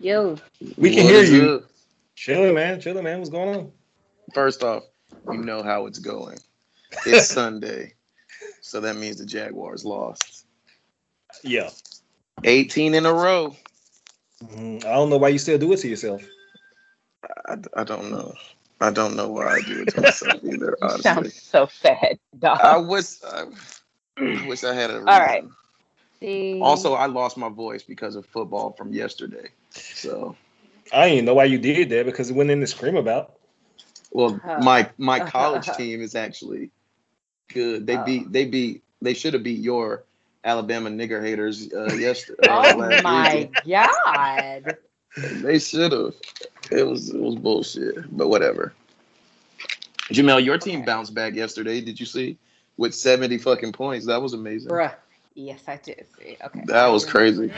Yo. We can What hear you. up? Chilling, man. Chilling, man. What's going on? First off, you know how it's going. It's Sunday, so that means the Jaguars lost. Yeah. 18 in a row. Mhm. I don't know why you still do it to yourself. I, I don't know. I don't know why I do it to myself either. You Honestly, sound so fed, dog. I wish I, I wish I had a reason. All right. See, Also, I lost my voice because of football from yesterday. So, I didn't know why you did that because it went in to scream about. well, my my college team is actually good. They Oh. beat they beat they should have beat your Alabama nigger haters uh, yesterday. oh last my weekend. god. They should have. It was it was bullshit, but whatever. Jamel, your team Okay. bounced back yesterday. Did you see? With seventy fucking points, that was amazing. Bruh. Yes, I did see. Okay. That was crazy.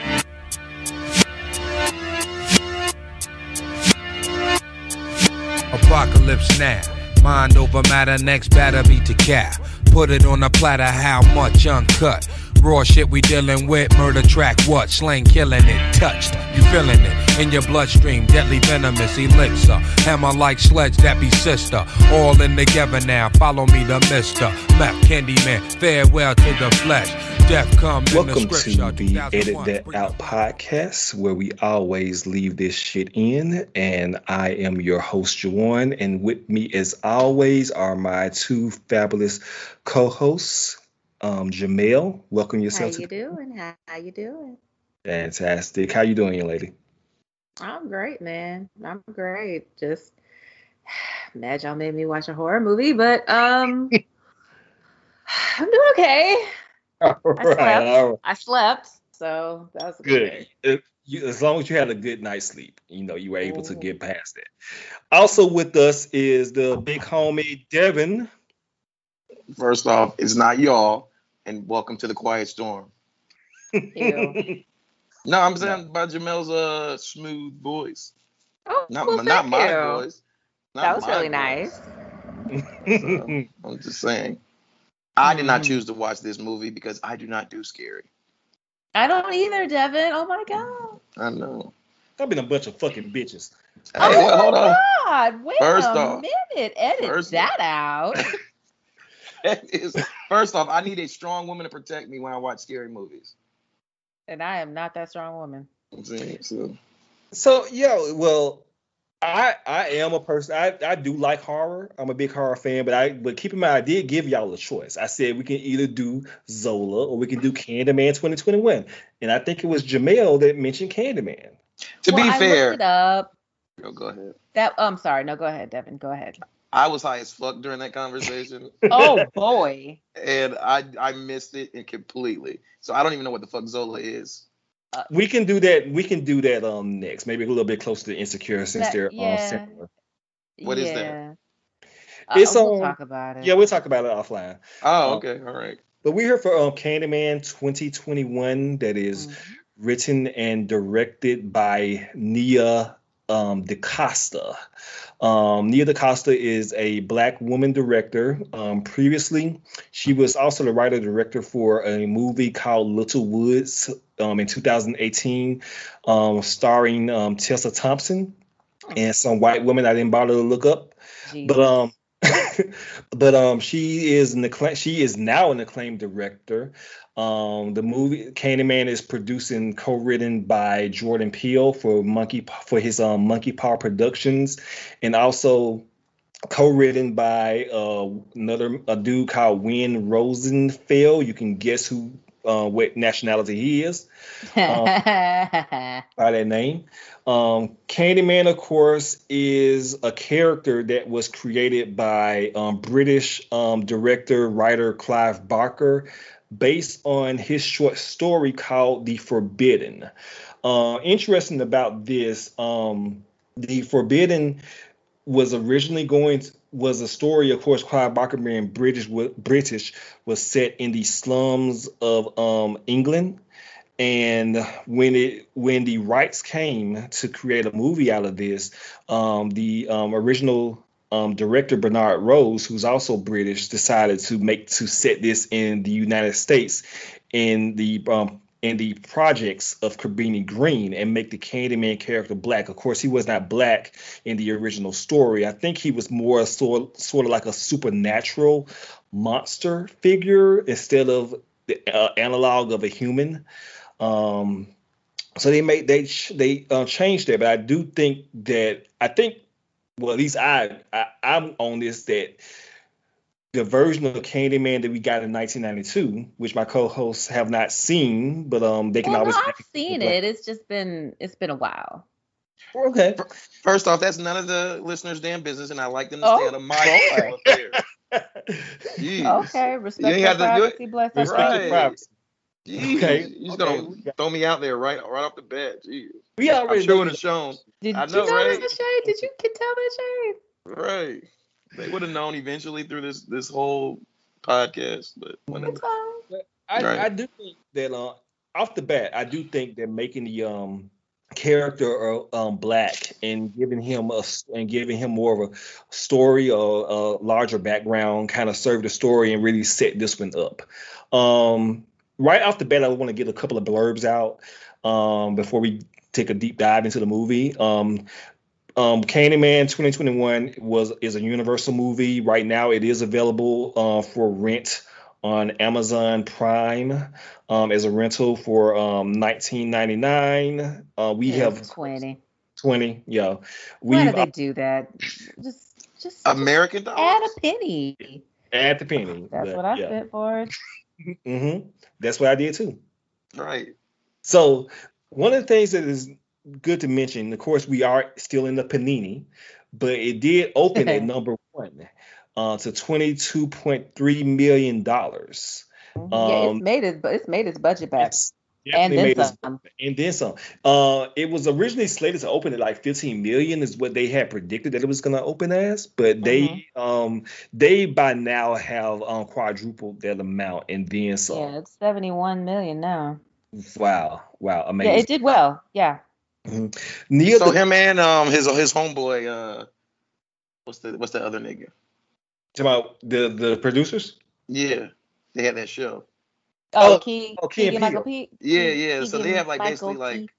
Apocalypse now. Mind over matter, next batter be to cap. Put it on a platter, how much uncut? Raw shit we dealing with, murder track what? Slang killing it, touched, you feeling it in your bloodstream, deadly venomous elixir. Hammer like sledge, that be sister. All in together now, follow me the mister. Map Candyman, farewell to the flesh. Death come in Welcome to the Edit That Out podcast, where we always leave this shit in. And I am your host, Jawan. And with me, as always, are my two fabulous co-hosts, um, Jamel. Welcome yourself. How you to doing? How, you doing? Fantastic. How you doing, young lady? I'm great, man. I'm great. Just mad y'all made me watch a horror movie, but um I'm doing okay. All slept. all right. I slept, so that was Good. If you, as long as you had a good night's sleep, you know, you were able to get past it. Also with us is the big homie Devin. First off, it's not y'all, and welcome to the quiet storm. Ew. No, I'm saying by Jamel's uh smooth voice, Oh, not well, my not thank my you. voice. Not That was really voice. nice. So, I'm just saying. I did not Mhm. choose to watch this movie because I do not do scary. I don't either, Devin. Oh my god. I know. I've been a bunch of fucking bitches. Hey, oh well, hold my on. god. Wait First a off- minute. Edit first- that out. That is, first off, I need a strong woman to protect me when I watch scary movies. and I am not that strong woman. So So yeah, well, I I am a person. I, I do like horror. I'm a big horror fan, but I but keep in mind I did give y'all a choice. I said we can either do Zola or we can do Candyman 2021, and I think it was Jamel that mentioned Candyman. to well, be I fair, looked it up. Yo, go ahead. That oh, I'm sorry. No, go ahead, Devin. Go ahead. I was high as fuck during that conversation, Oh boy. and I I missed it and completely. So I don't even know what the fuck Zola is. We can do that. We can do that um next, maybe a little bit closer to Insecure since That- they're um yeah. similar. What is that? yeah. It's uh, we'll on- talk about it. Yeah, we'll talk about it offline. Oh, Oh. okay, all right. But we're here for um Candyman 2021. That is Mhm. written and directed by Nia um, DaCosta. Um, Nia DaCosta is a black woman director. Um, previously, she was also the writer director for a movie called Little Woods um, in 2018, um, starring um, Tessa Thompson and some white women I didn't bother to look up. Jesus. But um, but um, she is an acclaim, she is now an acclaimed director. Um, the movie Candyman is produced and co-written by Jordan Peele for Monkey for his um Monkey Paw Productions, and also co-written by uh, another a dude called Win Rosenfeld. You can guess who uh, what nationality he is by that name. Um, Candyman, of course, is a character that was created by um, British um, director writer Clive Barker, based on his short story called The Forbidden. Uh, interesting about this, um, The Forbidden was originally going to, was a story, of course, Clive Barker being British British was set in the slums of um, England and when it when the rights came to create a movie out of this um, the um, original um, director bernard rose who's also british decided to make to set this in the united states in the um, in the projects of Cabrini Green and make the Candyman character black. Of course, he was not black in the original story. I think he was more sort sort of like a supernatural monster figure instead of the uh, analog of a human. Um, so they made they they uh, changed that, but I do think that I think well at least I, I I'm on this that the version of Candyman that we got in 1992, which my co-hosts have not seen, but um they can Well, always. no, I've seen it. It's just been it's been a while. Okay. First off, that's none of the listeners' damn business, and I like them to Oh, stay out of my Lord. affairs. Okay, respect ain't your have to do it. privacy, bless Respect our Right. privacy. Jeez. Okay, You just okay, gonna got- throw me out there right right off the bat. Jeez. We I'm already sure know would have shown. Did I you know, tell right? that shade? Did you can tell that shade? Right. They would have known eventually through this this whole podcast, but whatever. It's fine. I, Right. I do think that uh, off the bat, I do think that making the um character uh, um black and giving him a s- and giving him more of a story or a larger background kind of served the story and really set this one up. Um, right off the bat, I want to get a couple of blurbs out um before we take a deep dive into the movie. Um, um, Candyman 2021 was is a Universal movie. Right now, it is available uh, for rent on Amazon Prime um, as a rental for um, 19.99. Uh, we Yeah, have twenty. 20. Yeah, Why do they do that? Just just American add dollars. a penny. at the penny. That's but what I yeah. spent for it. That's what I did too. Right. So one of the things that is good to mention, of course, we are still in the panini, but it did open at number one uh, to twenty-two point three million dollars. Mhm. yeah, Um, it's made it, but it's made its budget back, It's and then made us- some. and then some. Uh, it was originally slated to open at like 15 million, is what they had predicted that it was going to open as, but they Mm-hmm. um they by now have um quadrupled that amount and then Yeah, it's seventy-one million now. Wow, wow, Amazing. Yeah, it did well. Yeah. Neil, So the, him and um his his homeboy uh what's the what's the other nigga? about the the producers. Yeah, they had that show. Oh, Oh, Key, oh, Key and Michael Pete. Yeah, Key- yeah. So they have like basically Michael like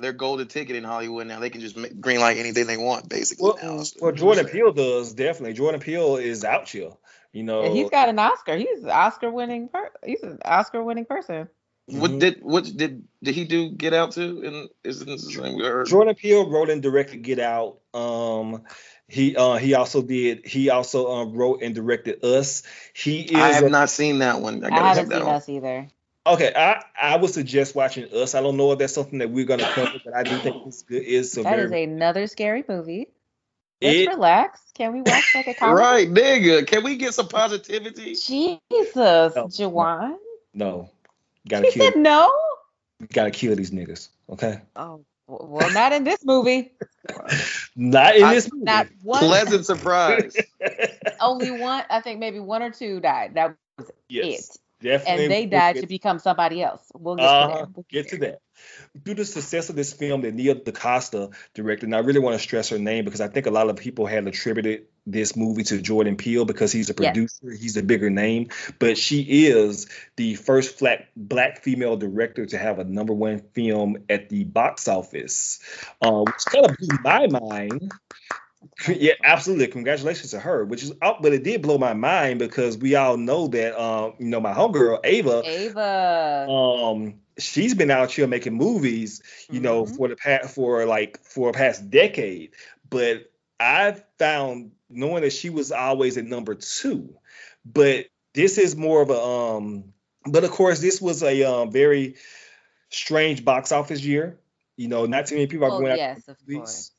their golden ticket in Hollywood now. They can just make, green light anything they want basically now. Well, So- well, Jordan Peele does definitely. Jordan Peele is out here. You know, And he's got an Oscar. He's an Oscar-winning. Per- he's an Oscar-winning person. What Mhm. did what did did he do? Get out too? And isn't this the same we heard? Jordan Peele wrote and directed Get Out. Um, he uh he also did. He also um, wrote and directed Us. He is. I have a- not seen that one. I I, haven't check that seen out. us either. okay. I I would suggest watching Us. I don't know if that's something that we're gonna cover, but I do think it's good. It's a That very. is another scary movie. Let's it, relax. Can we watch like a comedy? Right, nigga. Can we get some positivity? Jesus, No. Jawan. no, gotta He kill. said no. Gotta kill these niggas. Okay. Oh, w- well, not in this movie. Not in I- this movie. Not one. Pleasant surprise. Only one. I think maybe one or two died. That was yes, it. Definitely. And they we'll died to become somebody else. We'll get Uh, to that. We'll get to that. Due to the success of this film that Nia DaCosta directed, and I really want to stress her name because I think a lot of people had attributed this movie to Jordan Peele because he's a Yes. producer, he's a bigger name, but she is the first black black female director to have a number one film at the box office, uh, which kind of blew my mind. Yeah, absolutely. Congratulations to her. Which is, out, but it did blow my mind because we all know that, um, you know, my homegirl Ava, Ava. um she's been out here making movies you know Mhm. for the past for like for a past decade but i found knowing that she was always at number two but this is more of a um but of course this was a um very strange box office year you know not too many people are Well, going out yes, of movies. course.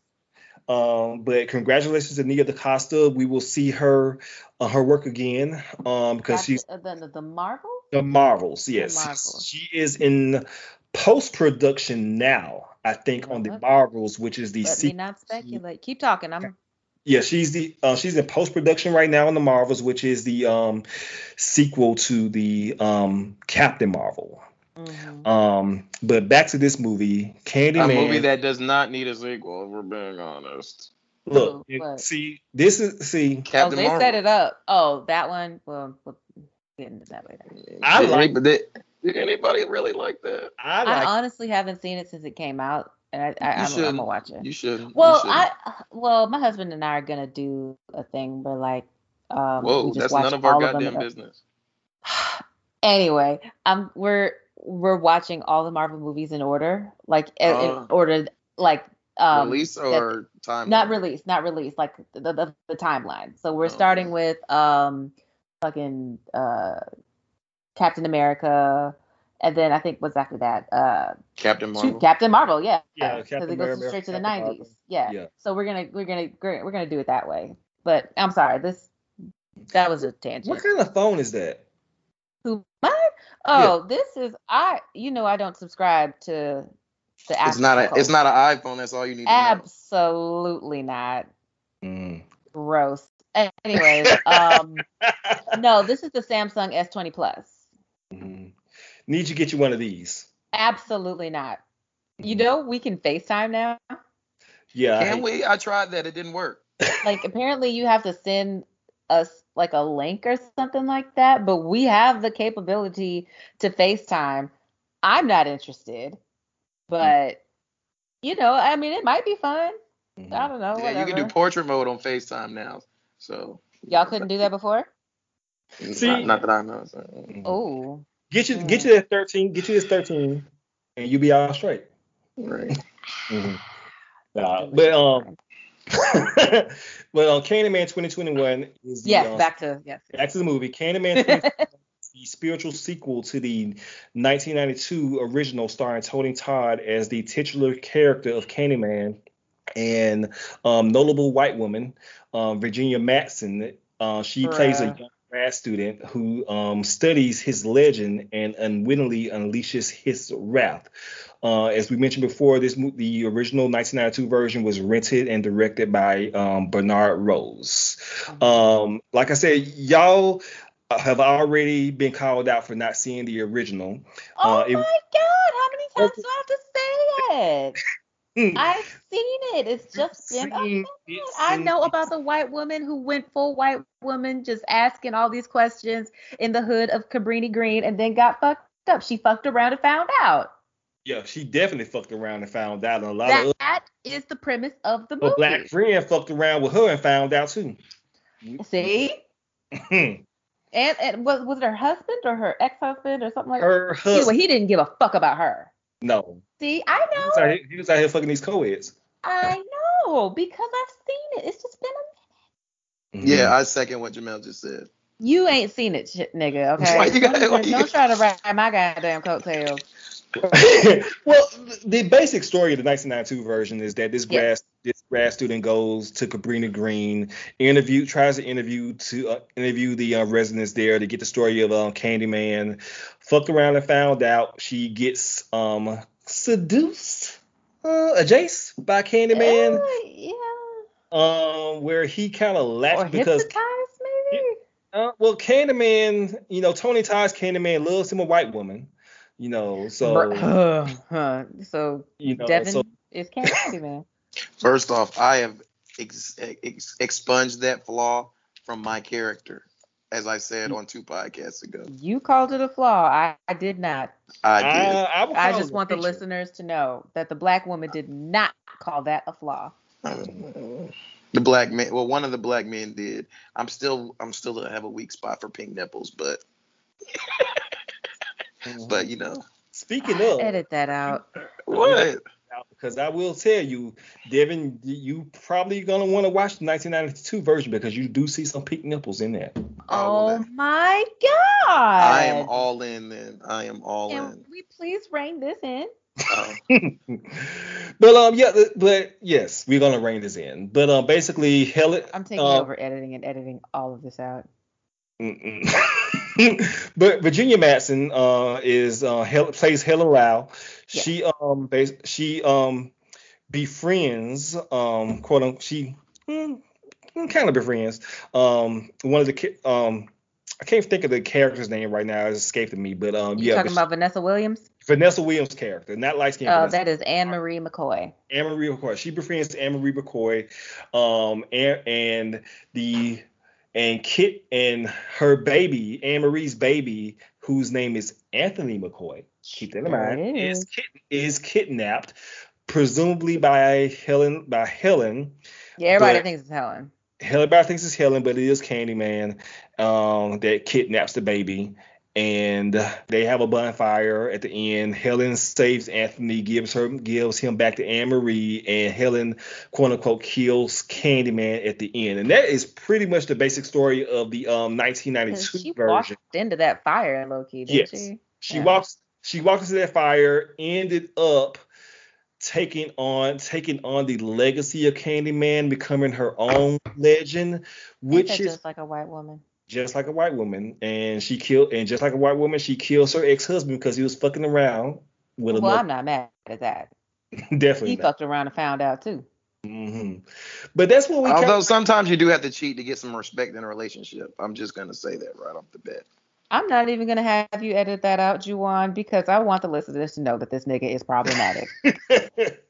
Um, but congratulations to Nia DaCosta. We will see her uh, her work again um, because That's she's the, the, the Marvel. the Marvels, yes. Marvels. She is in post production now, I think, on the Marvels, which is the Let me not speculate. Keep talking. I'm. Yeah, she's the uh, she's in post production right now on the Marvels, which is the um sequel to the um Captain Marvel. Mhm. Um, but back to this movie, a Candyman. movie that does not need a sequel, if we're being honest. look, Oh, it- see, this is see. Oh, they Marvel. set it up. Oh, that one. Well, we'll get into that later. I They- like- they, Did anybody really like that? I I honestly haven't seen it since it came out, and I, I, I'm, I'm shouldn't. gonna watch it. You should. Well, I well, my husband and I are gonna do a thing but like, um, we Whoa, just that's none of our goddamn in a- business. anyway, um, we're we're watching all the Marvel movies in order, like in, in order, like um, Release or time? not released, not released, like the the, the timeline. So we're Oh, starting okay. with um, fucking uh, Captain America, and then I think what's after that? Uh, Captain shoot, Marvel. Captain Marvel, yeah, Yeah, because it goes Marvel, straight to the Captain Marvel. nineties. Yeah. Yeah. So we're gonna we're gonna we're we're gonna do it that way. But I'm sorry, this that was a tangent. What kind of phone is that? Who mine? Oh, this is I. You know I don't subscribe to the. It's not a. It's not an iPhone. That's all you need to know. Absolutely not. Mm. Gross. Anyways, um, no, this is the Samsung S20 Plus. Mhm. Need you to get you one of these. Absolutely not. You know we can FaceTime now. Yeah. Can I- we? I tried that. It didn't work. Like apparently you have to send us like a link or something like that, but we have the capability to FaceTime. I'm not interested, but you know, I mean, it might be fun. I Mhm. don't know. yeah, whatever. you can do portrait mode on FaceTime now. So Y'all couldn't do that before. See- not, not that I know. So. Oh, Get you get you that 13, get you this 13, and you'll be all straight. Right. Nah, but um, um, Candyman 2021 is the, yes. um, Back to yes. back to the movie. Candyman 2021 the spiritual sequel to the 1992 original starring Tony Todd as the titular character of Candyman and um, notable white woman um, Virginia Madsen. Uh, she plays a young grad student who um, studies his legend and unwittingly unleashes his wrath. Uh, as we mentioned before, this mo- the original 1992 version was rented and directed by um, Bernard Rose. Um, like I said, y'all have already been called out for not seeing the original. oh uh, it- my God! How many times do I have to say it? I've seen it. It's just been. a Seen- it's I seen- know about the white woman who went full white woman, just asking all these questions in the hood of Cabrini Green, and then got fucked up. She fucked around and found out. Yeah, she definitely fucked around and found out. And a lot of That is the premise of the her movie. black friend fucked around with her and found out too. See, and and was was it her husband or her ex husband or something like? that? her Anyway, husband. he didn't give a fuck about her. No, See, I he was, know, out here, he was out here fucking these co-eds. I know, because I've seen it. It's just been a mm-hmm. Yeah, I second what Jamel just said. You ain't seen it, shit, nigga. Okay. Why you gotta- don't, you don't try to ride my goddamn coattails. Well, the basic story of the 1992 version is that this Yeah. grad this grad student goes to Cabrini Green, interview tries to interview to uh, interview the uh, residents there to get the story of um, Candyman. Fucked around and found out she gets um seduced, uh, adjaced by Candyman, Uh, yeah. um, where he kind of Or laughed because maybe. uh, well, Candyman, you know, Tony Todd's Candyman loves him a white woman, you know, so Bruh. Huh. so you know, Devin so is Candyman. First off, I have ex- ex- expunged that flaw from my character, as I said on two podcasts ago. you called it a flaw. I, I did not. I did. I, I, I just want the feature. listeners to know that the black woman did not call that a flaw. the black man, well, one of the black men did. I'm still, I'm still have a weak spot for pink nipples, but, but you know Speaking of, Edit that out. what? because I will tell you, Devin, you probably gonna want to watch the 1992 version because you do see some pink nipples in there. Oh, Oh my god. I am all in. Then I am all Can in. we please rein this in? Uh, but um, yeah, but yes, we're gonna rein this in. But um, basically, Helen. I'm taking uh, over editing and editing all of this out. But Virginia Madsen uh, is uh, Hel- plays Helen Lau. Yeah. She um bas- she um befriends um quote unquote she mm, kind of befriends um one of the ki- um I can't think of the character's name right now. It's escaping me, but um You yeah, talking about Vanessa Williams? Vanessa Williams' character, not light skinned. Oh, that is Anne Marie McCoy. Anne Marie McCoy. She befriends Anne Marie McCoy, um, and, and the and Kit and her baby, Anne Marie's baby, whose name is Anthony McCoy, keep that in mind, is is. kid, is kidnapped, presumably by Helen by Helen. Yeah, everybody thinks it's Helen. Helen everybody thinks it's Helen, but it is Candyman um, that kidnaps the baby. And they have a bonfire at the end. Helen saves Anthony, gives her gives him back to Anne Marie, and Helen quote unquote kills Candyman at the end. And that is pretty much the basic story of the um 'Cause 1992 She version. walked into that fire, Loki. didn't Yes. she? She Yeah. walks she walked into that fire, ended up taking on taking on the legacy of Candyman, becoming her own legend, which is just like a white woman. Just like a white woman. And she killed and just like a white woman, she kills her ex-husband because he was fucking around with Well, I'm not mad at that. definitely He not. fucked around and found out too. Mm-hmm. But that's what we Although kinda- sometimes you do have to cheat to get some respect in a relationship. I'm just gonna say that right off the bat. I'm not even gonna have you edit that out, Jawan, because I want the listeners to know that this nigga is problematic.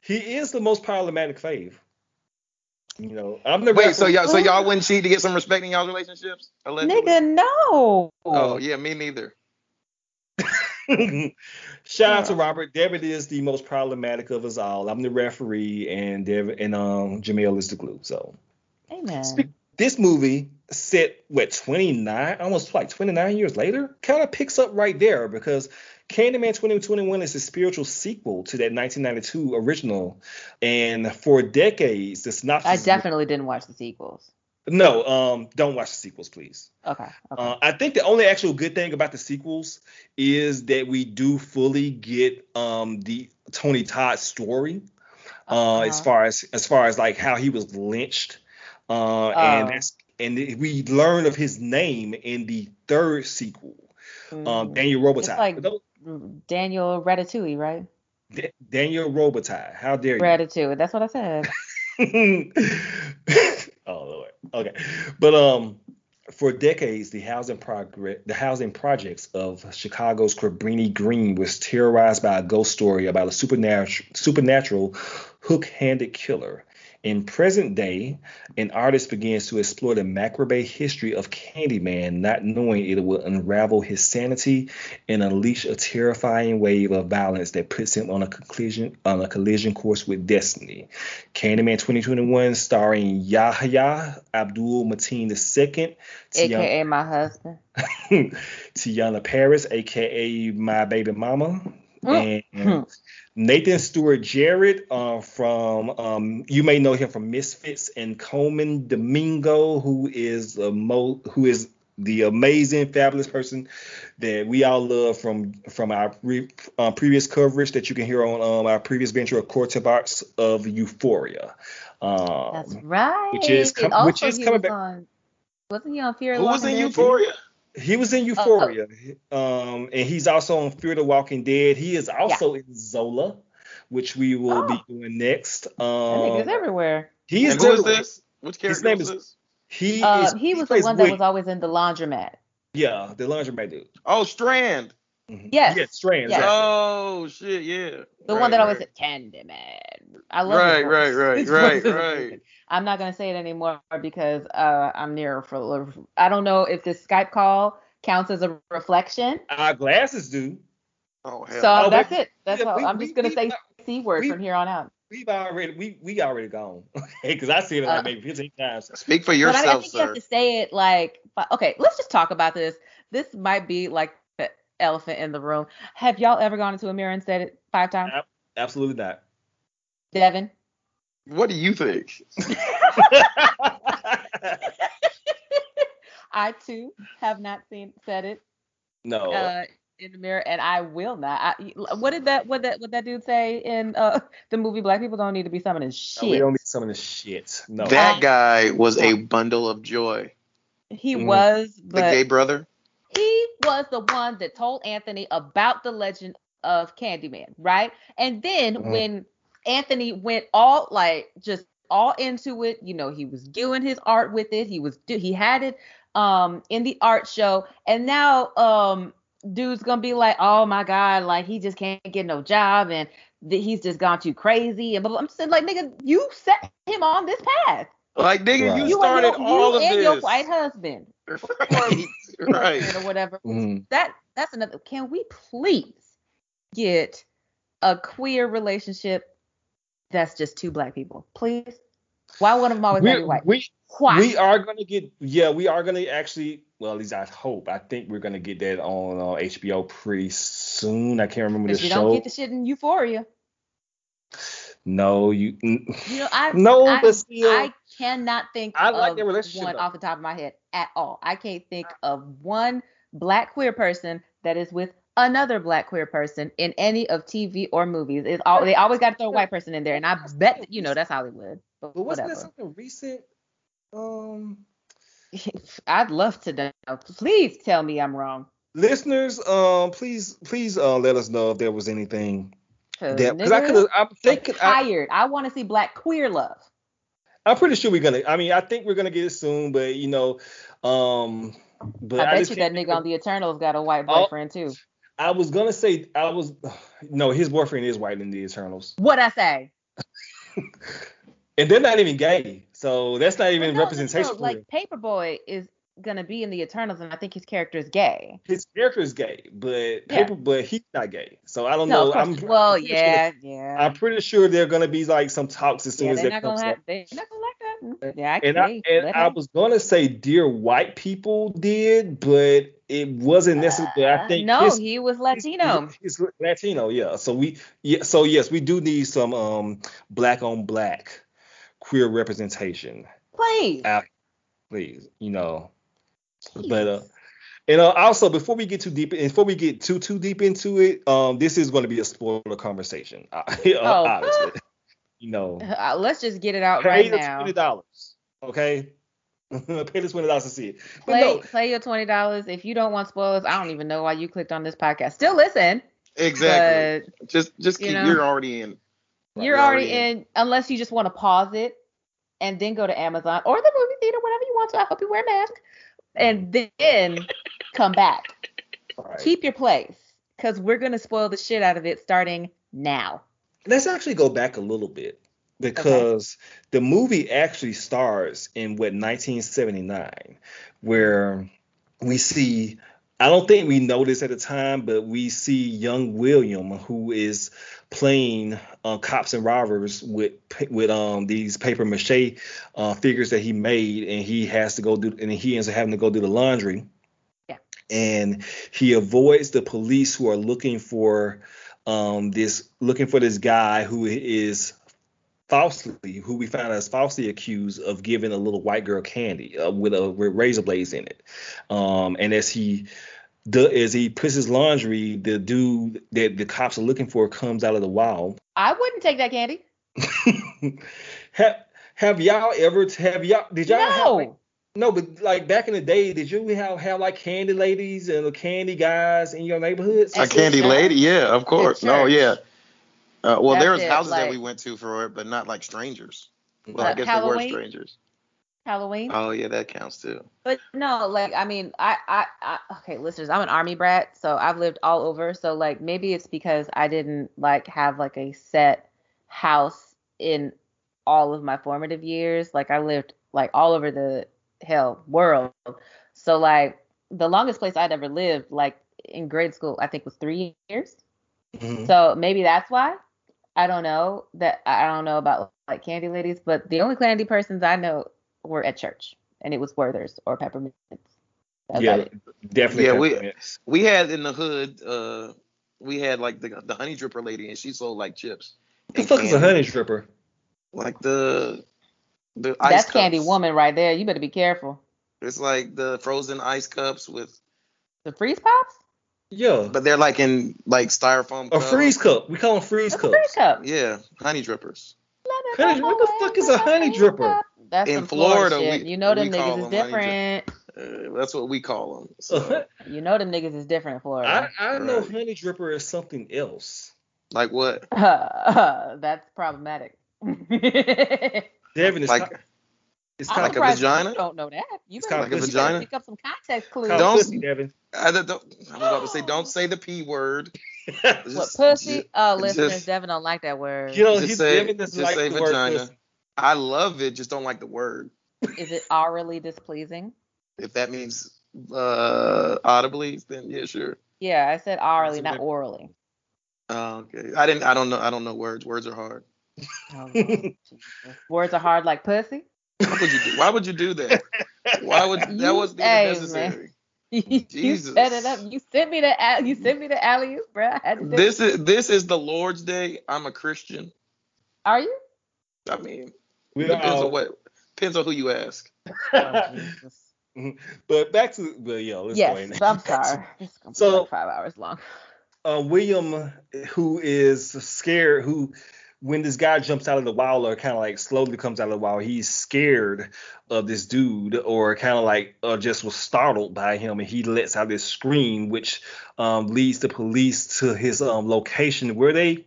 he is the most problematic fave. You know, I'm the Wait, so y'all so y'all wouldn't cheat to get some respect in y'all's relationships? Allegedly? nigga, no. Oh yeah, me neither. Shout out to Robert. David is the most problematic of us all. I'm the referee, and David and um Jamel is the glue. So Amen. Speak- this movie set what 29, almost like 29 years later, kind of picks up right there because Candyman 2021 is a spiritual sequel to that 1992 original, and for decades the synopsis. I definitely didn't watch the sequels. no, um, don't watch the sequels, please. Okay. okay. Uh, I think the only actual good thing about the sequels is that we do fully get um, the Tony Todd story, uh, as Uh-huh. far as as far as like how he was lynched, uh, and Oh. that's and we learn of his name in the third sequel, um, Mm. Daniel Robitaille. It's like- Daniel Ratatouille, right? Da- Daniel Robitaille. How dare you? Ratatouille. That's what I said. oh lord. Okay. But um for decades the housing progress the housing projects of Chicago's Cabrini Green was terrorized by a ghost story about a supernatural supernatural hook-handed killer. In present day, an artist begins to explore the macabre history of Candyman, not knowing it will unravel his sanity and unleash a terrifying wave of violence that puts him on a collision on a collision course with destiny. Candyman 2021, starring Yahya Abdul Mateen II, Teyonah, AKA my husband. Teyonah Parris, aka my baby mama. And Nathan Stewart Jarrett uh, from um, you may know him from Misfits and Colman Domingo, who is a mo- who is the amazing, fabulous person that we all love from from our re- uh, previous coverage that you can hear on um, our previous venture of Core Box of Euphoria. Um, That's right. which is com- which is coming was back- On, wasn't he on Fear Who was in Dead? Euphoria? He was in Euphoria, um, and he's also on Fear the Walking Dead. He is also in Zola, which we will be Oh. doing next. That nigga's Um, everywhere. he is And who is this? Which character name is- this? He Uh, is. he was the one that William. was always in the laundromat. Yeah, the laundromat dude. Oh, Strand. Mhm. Yes. Yeah, Strand. Yes. exactly. Oh shit, yeah. The Right, one that always right. said Candyman. I love Right, right, right, right, right. Amazing. I'm not gonna say it anymore because uh, I'm near for. I don't know if this Skype call counts as a reflection. Our glasses do. Oh hell. So Oh, that's we- it. That's yeah, all. we- I'm we- just gonna we- say c word from here on out. We've already we we already gone. Okay, because I said it like Uh, maybe 15 times. Speak for yourself, But I, I yourself, think you have to say it like. Okay, let's just talk about this. This might be like the elephant in the room. Have y'all ever gone into a mirror and said it five times? Absolutely not. Devin. What do you think? I too have not seen said it no. uh, in the mirror, and I will not. I, what did that what that what that dude say in uh, the movie? Black people don't need to be summoning No, we don't need some of shit. No. That guy was a bundle of joy. he Mhm. was, The gay brother. he was the one that told Anthony about the legend of Candyman, right? And then Mhm. when Anthony went all like just all into it, you know, he was doing his art with it. He was do he had it um in the art show, and now um dude's gonna be like, oh my god, like he just can't get no job and that he's just gone too crazy and blah, blah. I'm just saying, like nigga, you set him on this path. Like nigga, Right. you You started and your, all you of and this. your white husband. right, right. or whatever. Mhm. That that's another. Can we please get a queer relationship that's just two black people, please? Why one of them always be white? we Why? we are gonna get yeah we are gonna actually well at least I hope I think we're gonna get that on uh, HBO pretty soon. I can't remember the Because you show. don't get the shit in Euphoria. no, you You know, I No, I, but still, I cannot think I like of their relationship, one though. off the top of my head at all. I can't think of one black queer person that is with another black queer person in any of TV or movies. It's all they always got to throw a white person in there, and I bet that, you know that's Hollywood. But But wasn't whatever. that something recent? Um, I'd love to know. Please tell me I'm wrong. listeners, um, please, please, uh, let us know if there was anything because I could I'm thinking. I, tired. I want to see black queer love. I'm pretty sure we're gonna. I mean, I think we're gonna get it soon, but you know, um, but I bet you that nigga on the Eternals got a white Oh. boyfriend too. I was gonna say I was. No, his boyfriend is white in the Eternals, What I say? and they're not even gay, so that's not even no, representation. no, Like. Paperboy is gonna be in the Eternals, and I think his character is gay. His character is gay, but Yeah. paper, but he's not gay. So I don't No, know. I'm well, I'm pretty sure- yeah, yeah. I'm pretty sure there are gonna be like some talks as soon yeah, as they're that comes up. They're not gonna like that. Yeah, I, And I and I was gonna say dear white people did, but it wasn't necessarily. I Uh, think no, his- he was Latino. He's, he's Latino, yeah. So we yeah. So yes, we do need some um black on black queer representation, Please. out, please. You know, but uh. And uh, also, before we get too deep, before we get too too deep into it, um, this is going to be a spoiler conversation. Oh. obviously, you know, Uh, let's just get it out right now. twenty dollars, okay? pay the twenty dollars to see it. But Play, no, play your twenty dollars. If you don't want spoilers, I don't even know why you clicked on this podcast. Still listen, Exactly. but just just you keep know. you're already in. you're You're already already in. Unless you just want to pause it and then go to Amazon or the movie theater, whatever you want to. I hope you wear a mask, and then come back. Right. Keep your place, cause we're gonna spoil the shit out of it starting now. let's actually go back a little bit because the movie actually starts in what 1979 where we see I don't think we noticed at the time, but we see young William who is playing uh, cops and robbers with with um these paper mache uh, figures that he made, and he has to go do, and he ends up having to go do the laundry. Yeah. And he avoids the police who are looking for um this looking for this guy who is falsely who we found out is falsely accused of giving a little white girl candy uh, with a with razor blades in it um and as he do, as he puts his laundry the dude that the cops are looking for comes out of the wild I wouldn't take that candy. have have y'all ever have y'all did y'all have like, No. no but like back in the day did you have have like candy ladies and the candy guys in your neighborhood? A candy lady, yeah, of course. No, yeah. Uh, well, That's there was it, houses that we went to for it, but not like strangers. Well, Like I guess Halloween? they were strangers. Halloween. Oh yeah, that counts too. But no, like I mean, I, I, I, okay, listeners, I'm an army brat, so I've lived all over. So like maybe it's because I didn't like have like a set house in all of my formative years. Like I lived like all over the hell world. So like the longest place I'd ever lived, like in grade school, I think was three years. Mhm. So maybe that's why. I don't know that I don't know about like candy ladies, but the only candy persons I know were at church, and it was Werther's or peppermints. That's yeah definitely Yeah, we- We had in the hood, uh, we had like the the honey dripper lady, and she sold like chips. what the and fuck is a honey stripper Like the the ice That's Candy. Woman right there. You better be careful. It's like the frozen ice cups with, The freeze pops? Yeah but they're like in like styrofoam. a cups. freeze cup we call them freeze That's a cups freeze cup. Yeah, honey drippers. Honey- what the fuck is a honey dripper? That's In Florida, Florida, shit. we- you know them niggas is different. Uh, that's what we call them. So, You know them niggas is different in Florida. I, I know honey dripper is something else. like what? That's problematic. Devin, it's Like kind, it's I'm kind Like a vagina? You don't know that. You It's better, kinda like a vagina? pick up some context clues. Don't- pussy, Devin. I don't, don't- I was about to say, don't say the p word. What pussy? just- oh, listeners, just- Devin don't like that word. you know, Just he's say- Devin doesn't just like say the vagina. pussy. I love it, just don't like the word. Is it orally displeasing? If that means uh, audibly, then yeah, sure. Yeah, I said orally, not okay. orally. Oh, okay. I didn't. I don't know. I don't know words. Words are hard. Oh, Words are hard like pussy. Why would you do, why would you do that? Why would that wasn't even hey, necessary? you Jesus. set it up. You sent me the you sent me the alley oop, bro. I had to do This is this is the Lord's Day. I'm a Christian. Are you? I mean, We depends are- on what depends on who you ask. Oh, but back to but yeah, let's go yes, in. but I'm sorry. This is gonna be So- like five hours long. uh, William, who is scared, who when this guy jumps out of the wall or kind of like slowly comes out of the wall, he's scared of this dude or kind of like uh, just was startled by him and he lets out this scream, which um, leads the police to his um, location where they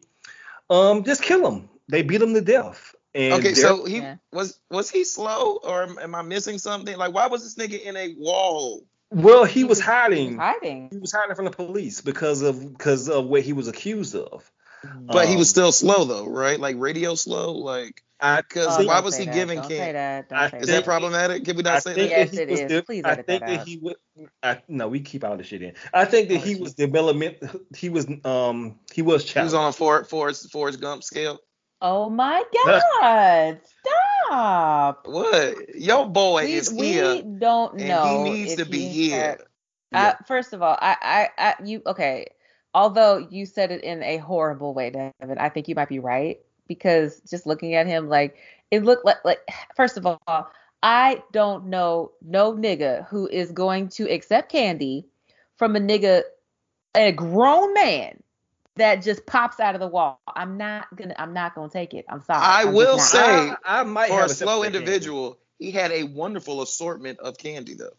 um, just kill him. They beat him to death. And Okay, so he Yeah. was was he slow or am, am I missing something? Like, why was this nigga in a wall? well, he was He hiding. hiding. He was hiding from the police because of because of what he was accused of. But he was Um, still slow though, right? Like radio slow. Like, I because Oh, why was he that. giving Don't say that. Don't I say Is that. that problematic? Can we not I say think that? Yes, that he it was de- Please I edit think that that out. he would. I, no, we keep all the shit in. I think that Oh, he shit. was development. He was um he was challenged. He was on a Forrest Forrest Forrest Gump scale. Oh my God! Stop. What? Your boy We, is we here, We don't and know he needs if to be he here. had- Uh, first of all, I, I, I, you, okay. Although you said it in a horrible way, Devin, I think you might be right because just looking at him, like it looked like, like first of all, I don't know no nigga who is going to accept candy from a nigga, a grown man that just pops out of the wall. I'm not gonna, I'm not gonna take it. I'm sorry. I I'm will say- I, I might For have a slow separate individual, he had a wonderful assortment of candy though.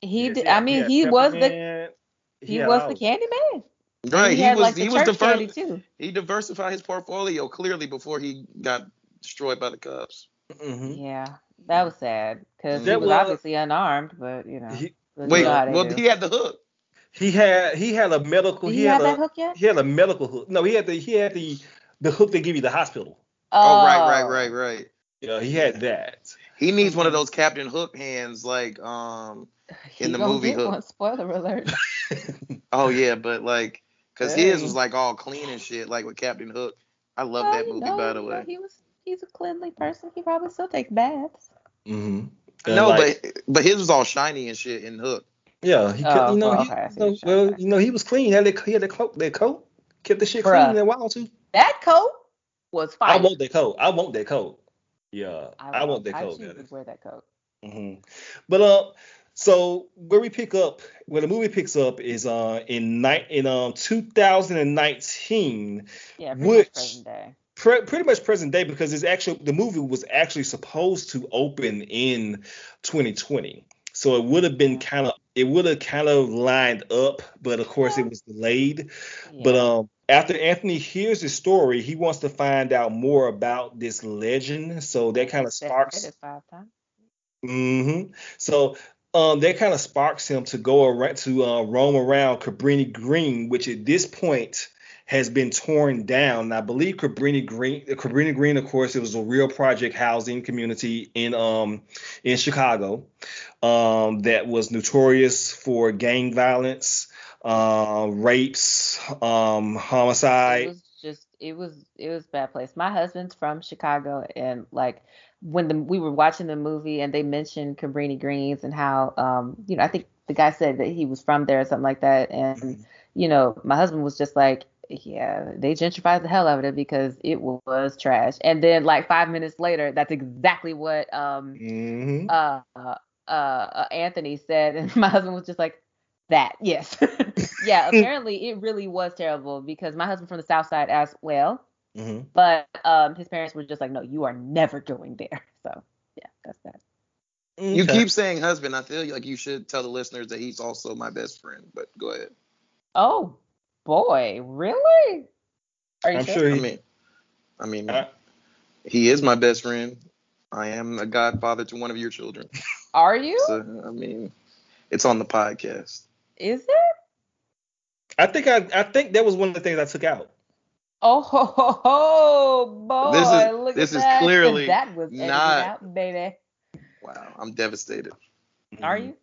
he, Yes, did, yeah, I mean, yeah, he was the, peppermint, he had was all the candy man. And Right, he, he, was like he was church the first. too. He diversified his portfolio clearly before he got destroyed by the Cubs. Mhm. Yeah, that was sad because he was, was- obviously unarmed, but you know. He, Wait, know well do. he had the hook. he had he had a medical. Did he he had have a that hook yet? he had a medical hook. No, he had the he had the the hook they give you the hospital. Oh, right, right, right, right. Yeah, he had that. He needs one of those Captain Hook hands, like um. He in the movie get Hook. one, Spoiler alert. Oh yeah, but like, cause his was like all clean and shit, like with Captain Hook. I love Well, that movie, know, by the way. he was he's a cleanly person. He probably still takes baths. hmm No, but but his was all shiny and shit in Hook. yeah, he Oh, you know, well, he, okay, you know, well, you know, he was clean. He had that, he had that coat, that coat, kept the shit Bruh. clean in a while too. That coat was fire. I want that coat. I want that coat. Yeah, I, want that I coat. I Dennis. to wear that coat. hmm But uh, so where we pick up, where the movie picks up is uh in night in um 2019, Yeah, pretty Which- much present day. pre- pretty much present day because it's actually the movie was actually supposed to open in 2020. So it would have been kind of it would have kind of lined up, but of course it was delayed. Yeah. But um, after Anthony hears the story, he wants to find out more about this legend. So that kind of sparks. said it five times. hmm So um, that kind of sparks him to go around to uh, roam around Cabrini Green, which at this point has been torn down. And I believe Cabrini Green, Cabrini Green, of course, it was a real project housing community in um in Chicago um, that was notorious for gang violence, uh, rapes, um, It was just it was it was a bad place. My husband's from Chicago and like when the we were watching the movie and they mentioned Cabrini Greens and how um you know I think the guy said that he was from there or something like that. And you know my husband was just like yeah they gentrified the hell out of it because it was trash. And then like 5 minutes later that's exactly what um hmm uh, uh, uh, Anthony said, and my husband was just like, that, yes. yeah, apparently it really was terrible because my husband from the South Side as well, hmm but um, his parents were just like, no, you are never going there. So, yeah, that's that. You keep saying husband. I feel like you should tell the listeners that he's also my best friend. But go ahead. Oh, boy, really? Are you I'm sure? sure I mean, I mean, Uh, he is my best friend. I am a godfather to one of your children. Are you? So I mean, it's on the podcast. Is it? I think I, I think that was one of the things I took out. Oh, ho, ho, ho, boy, This is- look this at is that. clearly that was not- out, baby. Wow, I'm devastated. Are Mhm. you?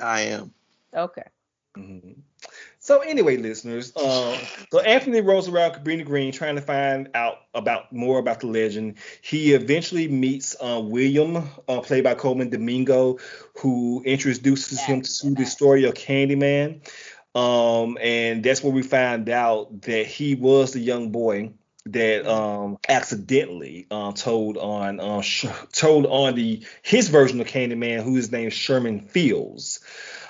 I am. Okay. Mhm. So anyway, listeners, um, so Anthony rolls around Cabrini Green trying to find out about more about the legend. He eventually meets uh, William, uh, played by Colman Domingo, who introduces him to the story of Candyman. Um, and that's where we find out that he was the young boy that um accidentally uh, told on uh, sh- told on the his version of Candyman, who is named Sherman Fields.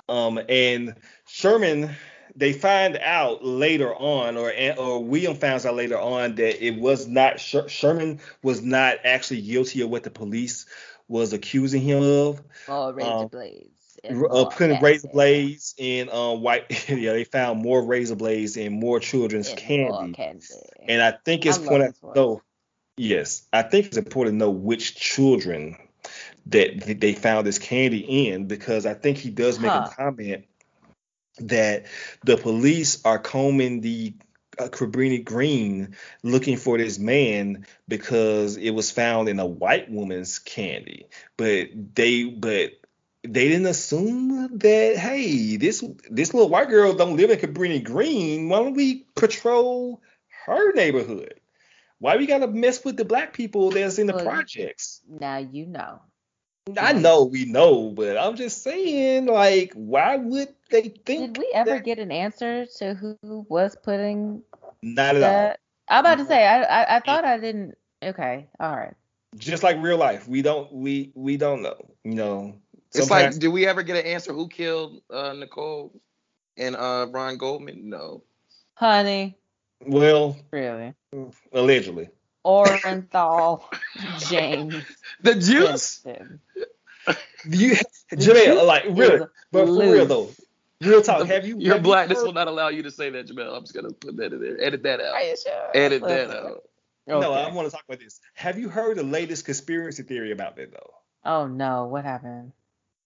Um, and Sherman, they find out later on, or or William finds out later on that it was not Sher- Sherman was not actually guilty of what the police was accusing him of. More razor Um, blades. Uh, putting razor blades in uh, white. yeah, they found more razor blades in more children's And candy. candy. And I think it's important to know. Yes, I think it's important to know which children that th- they found this candy in because I think he does make Huh. a comment that the police are combing the uh, Cabrini Green looking for this man because it was found in a white woman's candy, but they but they didn't assume that hey this this little white girl don't live in Cabrini Green. Why don't we patrol her neighborhood? Why we gotta mess with the black people that's in the Well, projects? Now you know. I know we know, but I'm just saying, like, why would they think Did we ever that- get an answer to who was putting not at all? I'm about to mm-hmm. say I, I I thought I didn't. Okay, all right. Just like real life, we don't we we don't know. You know, It's sometimes- like, did we ever get an answer who killed uh, Nicole and uh, Ron Goldman? No. Honey, well, really? allegedly. Orenthal James The juice. You, Jamel, like really, but for real though, real talk. Have you? Your have you blackness heard- will not allow you to say that, Jamel. I'm just gonna put that in there. Edit that out. Are you sure? Edit that Listen. out. No, I want to talk about this. Have you heard the latest conspiracy theory about that though? Oh no, what happened?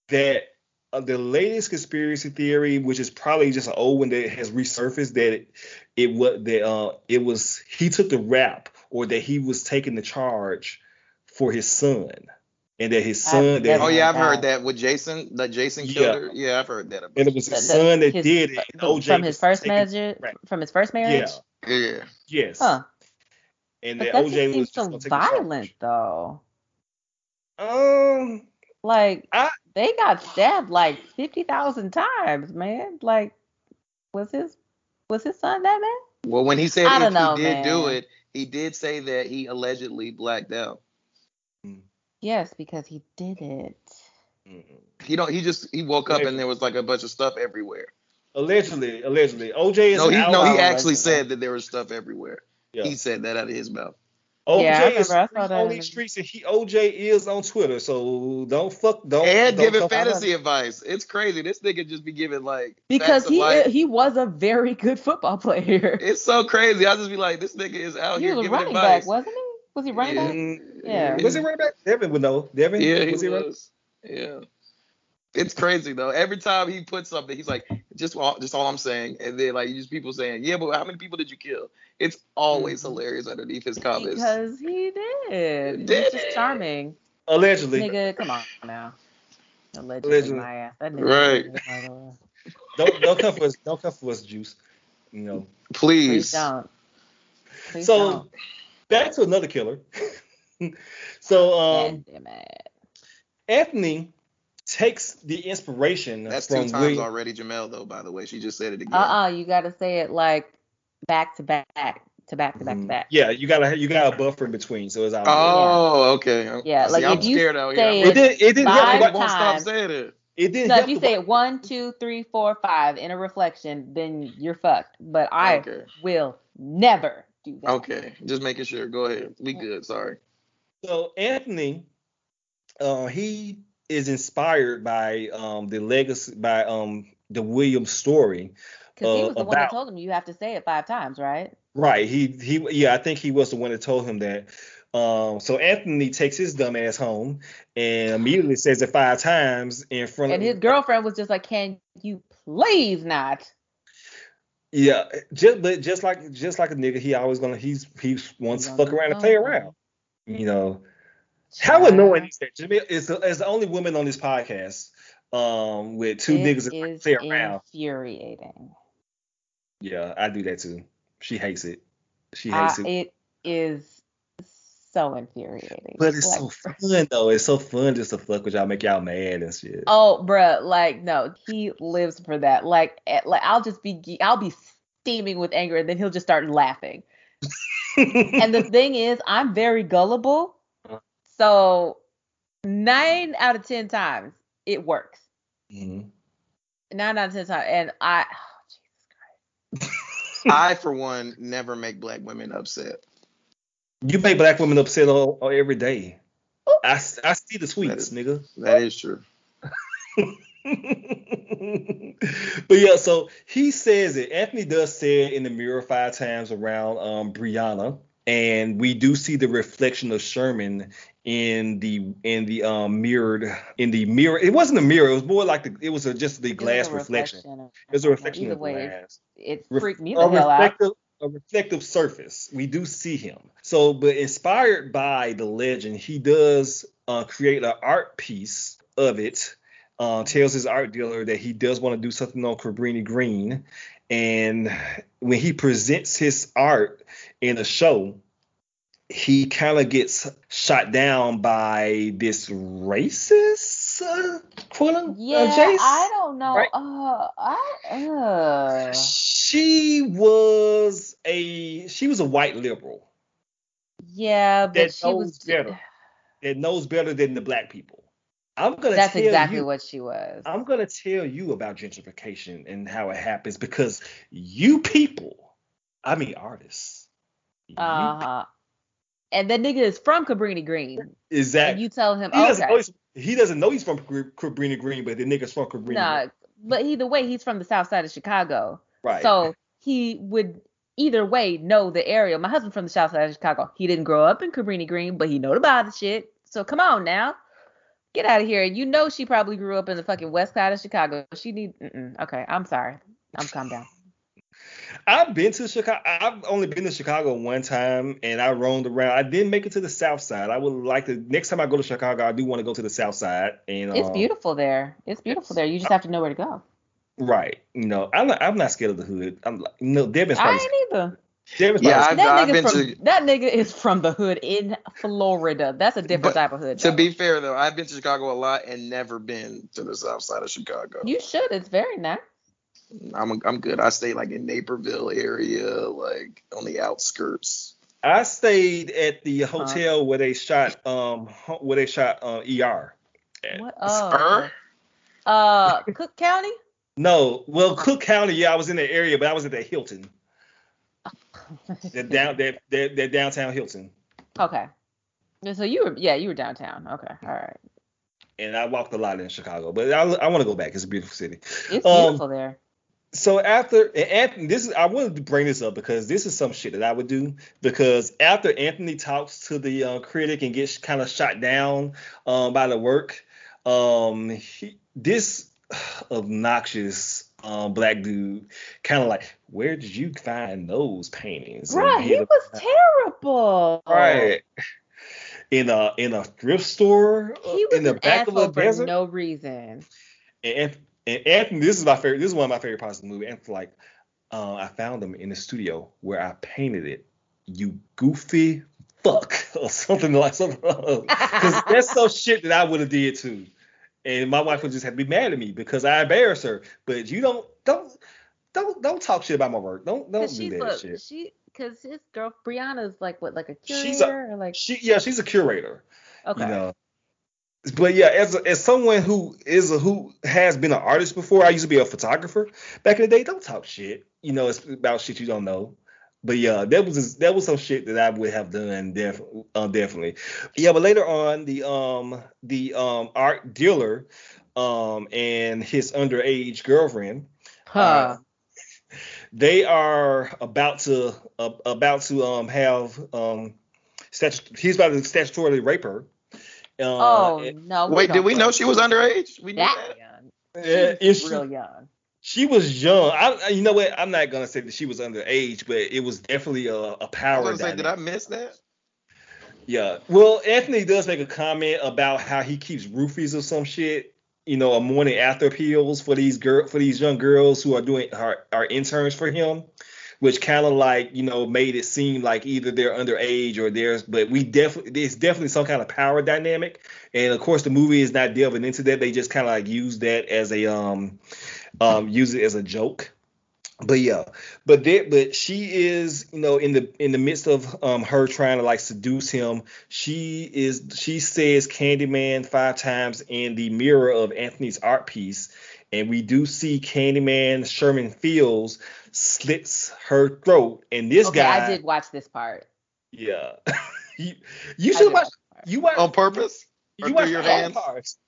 That uh, the latest conspiracy theory, which is probably just an old one that has resurfaced, that it, it was that uh it was he took the rap or that he was taking the charge for his son, and that his I've son that Oh yeah, I've that. heard that with Jason. That Jason killed Yeah. her. Yeah, I've heard that. About and it was The- his the- son that his- did it. and OJ from his first marriage. right. From his first marriage. Yeah. Yeah. Yes. Huh. And But that that OJ was seems just so gonna take the charge. violent though. Um. Like I- they got stabbed like fifty thousand times, man. Like was his was his son that man? Well, when he said I if know, he did do it, he did say that he allegedly blacked out. Yes, because he did it. He don't. He just he woke up and there was like a bunch of stuff everywhere. Allegedly, allegedly, OJ is No, he no. He actually allegedly. said that there was stuff everywhere. Yeah. He said that out of his mouth. OJ Yeah, is remember. I saw free that on these streets, and he OJ is on Twitter, so don't fuck, don't. and don't giving fantasy advice. It's crazy. This nigga just be giving like Because he life. he was a very good football player. It's so crazy. I just be like, this nigga is out He here was a giving running advice. back, wasn't he? Was he running Yeah. back? Mm, Yeah. Was he running back? Devin would know. Devin. Yeah, he was was. running? Yeah. It's crazy though. Every time he puts something, he's like, just all, just all I'm saying, and then like just people saying, yeah, but how many people did you kill? It's always Mhm. hilarious underneath his comments. Because he did. Did He's just it? charming. Allegedly. Nigga, come on now. Allegedly, Allegedly. my ass. That nigga Right. was like, Don't don't come for us. Don't come for us, Juice. You know. Please. Please don't. Please so don't. back to another killer. so um, damn it. Anthony takes the inspiration That's from two times William. already, Jamel. Though, by the way, she just said it again. Uh-uh, you gotta say it like back to back to back to back to Mhm. back. Yeah, you gotta you got a buffer in between, so it's out. Oh, okay. Yeah, See, like, I'm if you scared out say here. it did it didn't five help. I won't stop saying it. It didn't No, if you say it one, two, three, four, five in a reflection, then you're fucked. But I Okay. will never do that. Okay, just making sure. Go ahead. We good. Sorry. So Anthony, uh, he is inspired by um the legacy by um the Williams story. Because he was the one that told him you have to say it five times, right? Right. He he yeah, I think he was the one that told him that. Um so Anthony takes his dumb ass home and immediately says it five times in front And of And his girlfriend was just like, "Can you please not?" Yeah, just but just like just like a nigga, he always gonna he's he wants to fuck around and play around. You know. How annoying is that? Jamel is the, is the only woman on this podcast um, with two It niggas play around. infuriating. Yeah, I do that too. She hates it. She Uh, hates it. it is so infuriating. But it's Like, so fun though. It's so fun just to fuck with y'all, make y'all mad and shit. Oh, bruh, like no, he lives for that. Like, eh, like I'll just be, I'll be steaming with anger, and then he'll just start laughing. and the thing is, I'm very gullible, Uh. So nine out of ten times it works. Mhm. Nine out of ten times, and I, oh, Jesus Christ. I, for one, never make black women upset. You make black women upset all, all every day i see the tweets, nigga. That is true. but yeah, so he says it. Anthony does say it in the mirror five times around um, Brianna, and we do see the reflection of Sherman in the in the um mirrored in the mirror. It wasn't a mirror. It was more like the it was a, just the glass a reflection. of- It was a reflection Either of way, glass. it freaked me a the hell out. reflective, a reflective surface. We do see him. So, but inspired by the legend, he does uh, create an art piece of it. Uh, tells his art dealer that he does want to do something on Cabrini Green, and when he presents his art in a show, he kind of gets shot down by this racist uh, quote Yeah, uh, Jace. I don't know. right? Uh, I, uh. She was a she was a white liberal Yeah, but that she knows was. better. that knows better than the black people. I'm gonna That's tell exactly you, what she was. I'm gonna tell you about gentrification and how it happens because you people, I mean artists, Uh huh. And that nigga is from Cabrini Green. And exactly. you tell him, he doesn't know okay, he's, he doesn't know he's from Cabrini Green, but the nigga's from Cabrini. nah. Green. But either way, he's from the south side of Chicago. Right. So he would either way know the area. My husband from the south side of Chicago. He didn't grow up in Cabrini Green, but he know about the shit. So come on now. Get out of here. And you know she probably grew up in the fucking west side of Chicago. She need mm-mm. okay, I'm sorry. I'm calm down. I've been to Chicago. I've only been to Chicago one time, and I roamed around. I didn't make it to the South Side. I would like to. Next time I go to Chicago, I do want to go to the South Side. And It's uh, beautiful there. It's beautiful there. You just have to know where to go. Right. You know, I'm not. I'm not scared of the hood. I'm. like- no, know, Devin's I probably. ain't either. Devin's Yeah, I've- That I've nigga been from to- that nigga is from the hood in Florida. That's a different type of hood. To though. be fair though, I've been to Chicago a lot and never been to the south side of Chicago. you should. It's very nice. I'm I'm good. I stay like in Naperville area, like on the outskirts. I stayed at the hotel where they shot. Um, ho- where they shot. Uh, ER. at. What? Spur? Oh. Uh, Cook County. No, well, Cook County. Yeah, I was in the area, but I was at the Hilton. That down. That that, that downtown Hilton. okay. So you were, yeah, you were downtown. Okay, all right. And I walked a lot in Chicago, but I, I want to go back. It's a beautiful city. It's Um, beautiful there. So after Anthony, this is I wanted to bring this up because this is some shit that I would do because after Anthony talks to the uh, critic and gets kind of shot down um, by the work, um, he, this obnoxious um, black dude kind of like, where did you find those paintings? Right, he a- was terrible. right in a in a thrift store He was in the back of a for desert. no reason. And, and Anthony, this is my favorite. This is one of my favorite parts of the movie. Anthony's like, uh, I found them in the studio where I painted it. You goofy fuck, or something like something. Because that's some shit that I would have did too. And my wife would just have to be mad at me because I embarrassed her. But you don't, don't, don't, don't talk shit about my work. Don't, don't do that shit. she, cause his girl Brianna's like what, like a curator She's a- or like She, yeah, she's a curator. okay. You know. But yeah, as a, as someone who is a who has been an artist before, I used to be a photographer back in the day. Don't talk shit, you know, it's about shit you don't know. But yeah, that was that was some shit that I would have done definitely, uh, definitely. Yeah, but later on, the um the um art dealer um and his underage girlfriend, Huh. they are about to uh, about to um have um statu- he's about to statutorily rape her. Uh, oh and- no. Wait, did we know know she was underage? We knew that that. young? Yeah, She was real young. She was young. I, you know what? I'm not gonna say that she was underage, but it was definitely a power. was gonna say, did I miss that? Yeah. Well, Anthony does make a comment about how he keeps roofies or some shit, you know, a morning after appeals for these girl for these young girls who are doing are, are interns for him, which kind of like you know made it seem like either they're underage or there's, but we definitely it's definitely some kind of power dynamic, and of course the movie is not delving into that. They just kind of like use that as a um um use it as a joke. But yeah, but there, but she is, you know, in the in the midst of um her trying to like seduce him, she is she says Candyman five times in the mirror of Anthony's art piece, and we do see Candyman Sherman Fields slits her throat, and this okay, guy. I did watch this part. Yeah, you you should watch you watch on purpose. You watch your hands. parts.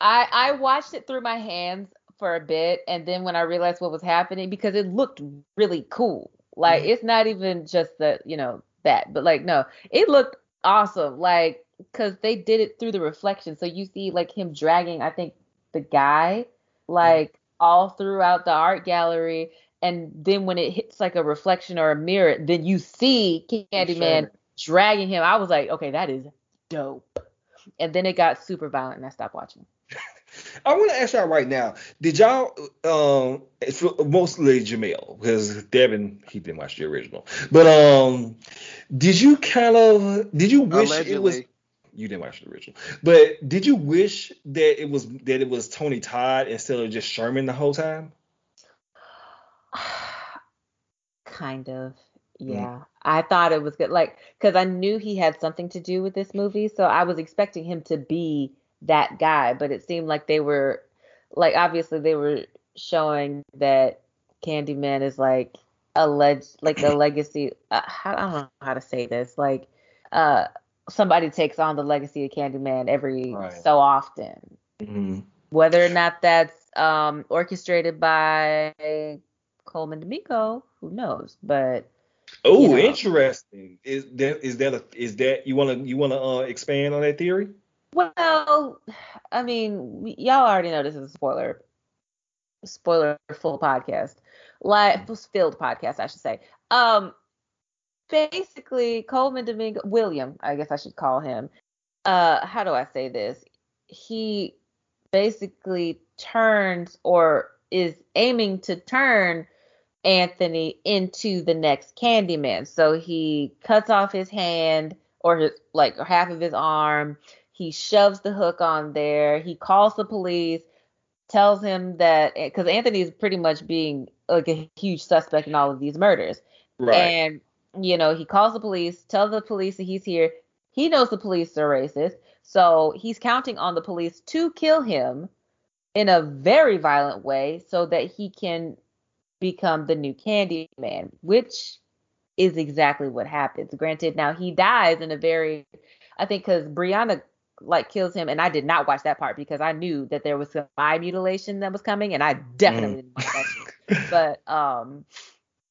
I I watched it through my hands for a bit and then when I realized what was happening because it looked really cool. Like Mhm. it's not even just that, you know, that, but like no, it looked awesome. Like cuz they did it through the reflection. So you see like him dragging I think the guy like all throughout the art gallery and then when it hits like a reflection or a mirror, then you see Candyman Sure. dragging him. I was like, okay, that is dope. And then it got super violent and I stopped watching. I want to ask y'all right now. Did y'all, um, it's mostly Jamel because Devin he didn't watch the original, but um, did you kind of did you wish it was Allegedly. You didn't watch the original, but did you wish that it was that it was Tony Todd instead of just Sherman the whole time? kind of. Yeah. I thought it was good. Like, because I knew he had something to do with this movie. So I was expecting him to be that guy. But it seemed like they were, like, obviously they were showing that Candyman is like alleged, like a legacy. Uh, I don't know how to say this. Like, uh, somebody takes on the legacy of Candyman every Right. so often. Mm-hmm. Whether or not that's um, orchestrated by Colman Domingo, who knows? But Oh, You know. interesting. Is that is that a, is that you want to you want to uh, expand on that theory? well, I mean, we- y'all already know this is a spoiler, spoiler full podcast, like filled podcast, I should say. Um, basically, Colman Domingo, William, I guess I should call him. Uh, how do I say this? He basically turns or is aiming to turn Anthony into the next Candyman. So he cuts off his hand or his like half of his arm. He shoves the hook on there. He calls the police, tells him that because Anthony is pretty much being like a huge suspect in all of these murders. Right. And you know, he calls the police, tells the police that he's here. He knows the police are racist, so he's counting on the police to kill him in a very violent way so that he can become the new Candyman, which is exactly what happens. Granted, now he dies in a very, I think, because Brianna like kills him, and I did not watch that part because I knew that there was some eye mutilation that was coming, and I definitely didn't watch that shit. But um,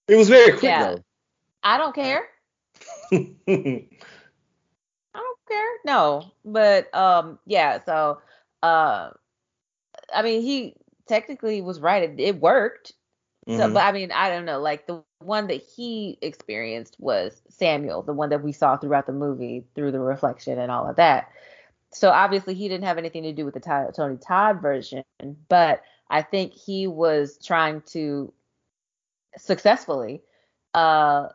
it was very quick yeah. I don't care. I don't care. No, but um, yeah. So, uh, I mean, he technically was right. It, it worked. So, Mhm. but I mean, I don't know. Like the one that he experienced was Samuel, the one that we saw throughout the movie through the reflection and all of that. So obviously, he didn't have anything to do with the Tony Todd version, but I think he was trying to successfully uh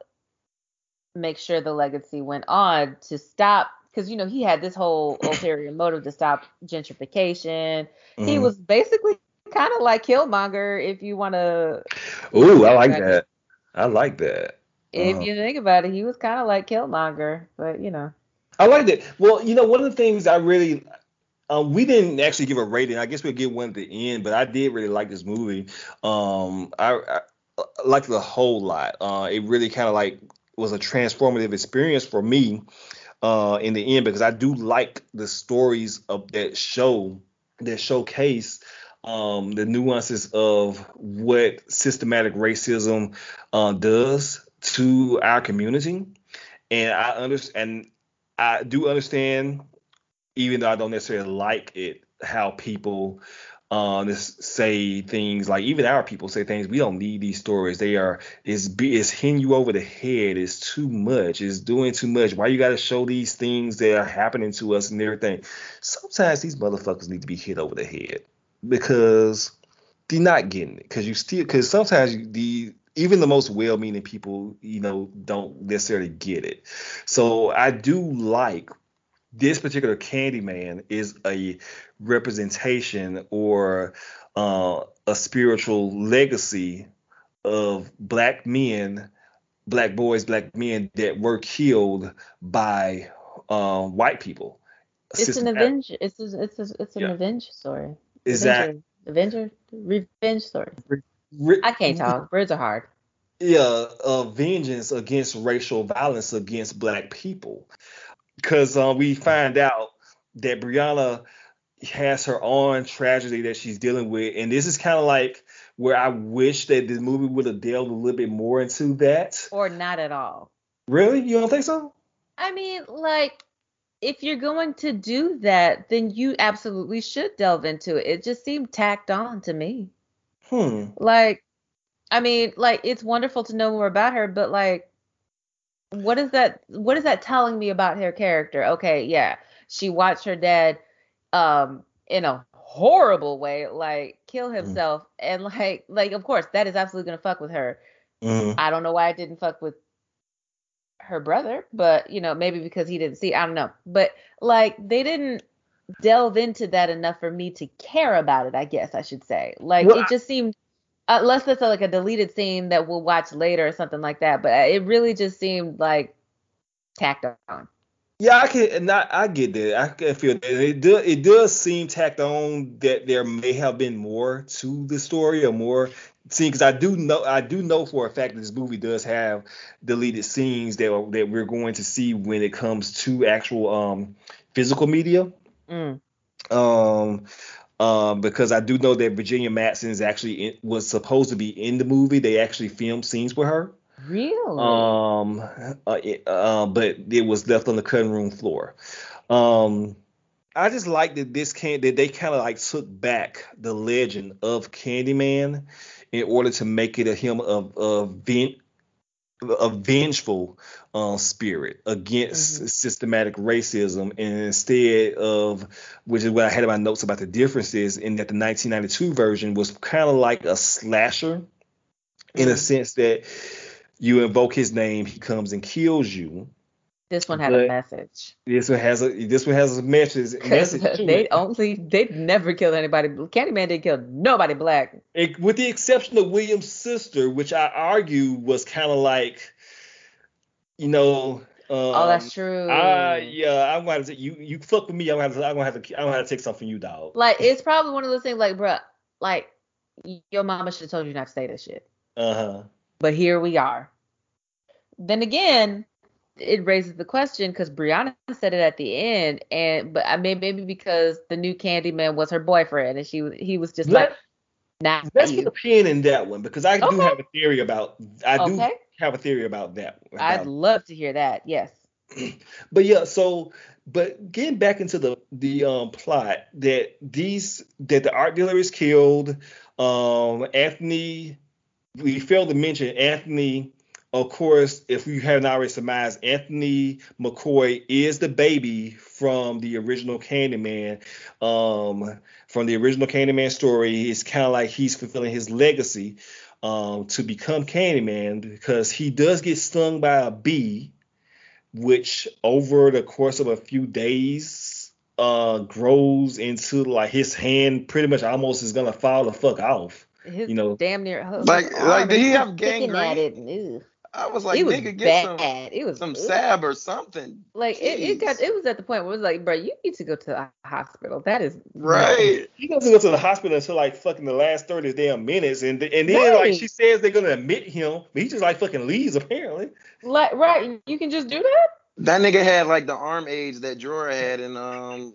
make sure the legacy went on to stop because you know he had this whole ulterior motive to stop gentrification. He Mhm. was basically kind of like Killmonger, if you want to, Ooh, I like that. I like that. if Uh-huh. you think about it, he was kind of like Killmonger, but you know. I liked it. Well, you know, one of the things I really, um, we didn't actually give a rating. I guess we'll give one at the end, but I did really like this movie. Um, I, I, I liked it a whole lot. Uh, it really kind of like was a transformative experience for me. Uh, in the end, because I do like the stories of that show that showcase um, the nuances of what systematic racism uh, does to our community. And I understand, and I do understand, even though I don't necessarily like it, how people uh, say things like even our people say things. We don't need these stories. They are be is hitting you over the head. It's too much. It's doing too much. Why you got to show these things that are happening to us and everything? Sometimes these motherfuckers need to be hit over the head. because they're not getting it because you still because sometimes you, the even the most well-meaning people, you know, don't necessarily get it. So I do like this particular Candyman is a representation or uh, a spiritual legacy of black men, black boys, black men that were killed by uh, white people. It's an avenge. It's a, it's a, it's an Yeah. revenge story. Exactly. Avenger, Avenger, revenge story. Re- I can't talk. Words are hard. yeah, uh, vengeance against racial violence against black people. Because uh, we find out that Brianna has her own tragedy that she's dealing with. And this is kind of like where I wish that the movie would have delved a little bit more into that. Or not at all. Really? You don't think so? I mean, like, if you're going to do that, then you absolutely should delve into it. It just seemed tacked on to me. Hmm. Like, I mean, like, it's wonderful to know more about her, but like, what is that? What is that telling me about her character? Okay, yeah, she watched her dad, um, in a horrible way, like kill himself, and like, like, of course, that is absolutely gonna fuck with her. Mhm. I don't know why it didn't fuck with her brother, but you know, maybe because he didn't see. I don't know, but like they didn't delve into that enough for me to care about it. I guess I should say. Like Well, it just seemed, unless it's a, like a deleted scene that we'll watch later or something like that. But it really just seemed like tacked on. Yeah, I can. And I, get that. I can feel that. It does. It does seem tacked on that there may have been more to the story or more. See, because I do know, I do know for a fact that this movie does have deleted scenes that that we're going to see when it comes to actual um physical media. Mm. Um, um, because I do know that Virginia Madsen is actually in, was supposed to be in the movie. They actually filmed scenes with her. Really? Um, uh, it- uh, but it was left on the cutting room floor. Um, I just like that this can that they kind of like took back the legend of Candyman in order to make it a him of of a vengeful uh, spirit against systematic racism, and instead of which is what I had in my notes about the differences in that the 1992 version was kind of like a slasher in a Mhm. sense that you invoke his name, he comes and kills you. This one had but- a message. This one has a this one has a message. message they only they never killed anybody. Candyman didn't kill nobody black. It- with the exception of William's sister, which I argue was kind of like, you know. Um, oh, that's true. I, yeah, I'm gonna say you you fuck with me. I'm gonna have to, I'm gonna have to I'm gonna have to take something from you, dog. Like it's probably one of those things like, bruh, like your mama should have told you not to say this shit. Uh huh. But here we are. Then again, it raises the question because Brianna said it at the end, and but I mean maybe because the new Candyman was her boyfriend, and she he was just like, Let, not let's put a pin in that one because I do have a theory about I do have a theory about that. I'd love to hear that. Yes. but yeah, so but getting back into the the um plot that these that the art dealer is killed. Um, Anthony, we failed to mention Anthony. Of course, if you haven't already surmised, Anthony McCoy is the baby from the original Candyman. Um, from the original Candyman story, it's kind of like he's fulfilling his legacy um, to become Candyman because he does get stung by a bee which over the course of a few days uh grows into like his hand pretty much almost is gonna fall the fuck off. His You know, damn near his Like- arm, like, did he have at gangrene? It, and, ew. I was like, it was nigga, get some bad. it was some ugh. sab or something. Like it, it got it was at the point where it was like, bro, you need to go to the hospital. That is Right. he doesn't go to the hospital until like fucking the last thirty damn minutes, and and then like she says they're gonna admit him, but he just like fucking leaves apparently. Like right, you can just do that. That nigga had like the arm age that Jorah had, and um,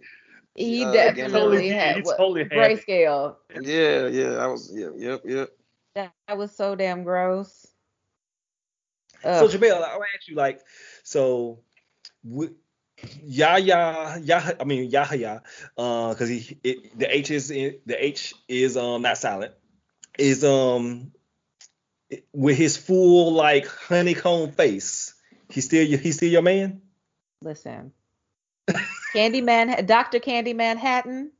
He Uh, definitely totally had He what, totally grayscale. yeah, yeah, I was, yeah, yep, yep. That, that was so damn gross. So Ugh. Jamel, I want to ask you like, so, w- Yahya, Yahya, I mean Yahya, uh, because he it, the H is in, the H is um not silent, is um with his full like honeycomb face. He still your- he still your man? Listen, Candyman, Doctor Candy Manhattan,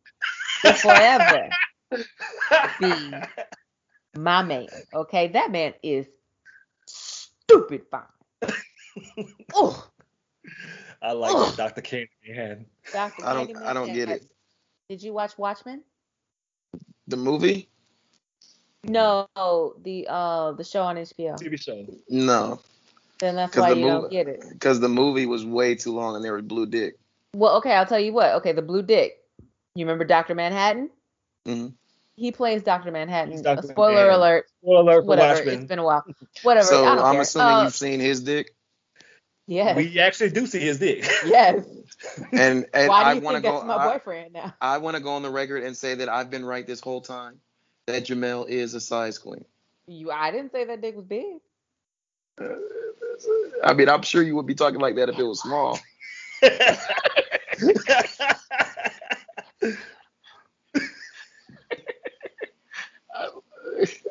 forever. be my man. Okay, that man is stupid fine. oh, I like Ugh. what Dr. Candyman. Dr. I don't- Candyman I don't get has- it. Did you watch Watchmen? The movie? No, the uh the show on HBO. TV show. No, Then that's 'Cause why the you don't get it. because the movie was way too long and there was blue dick. Well, okay, I'll tell you what. Okay, the Blue Dick. You remember Dr. Manhattan? Mhm. He plays Dr. Manhattan. He's Uh, Dr. spoiler Manhattan. alert. Spoiler alert for Whatever. Watchmen. It's been a while. Whatever. So I don't I'm care. assuming Uh, you've seen his dick, Yes. We actually do see his dick. yes. and and Why do I you want to think go. that's my I, boyfriend now? I want to go on the record and say that I've been right this whole time. That Jamel is a size queen. You, I didn't say that dick was big. I mean, I'm sure you would be talking like that if it was small.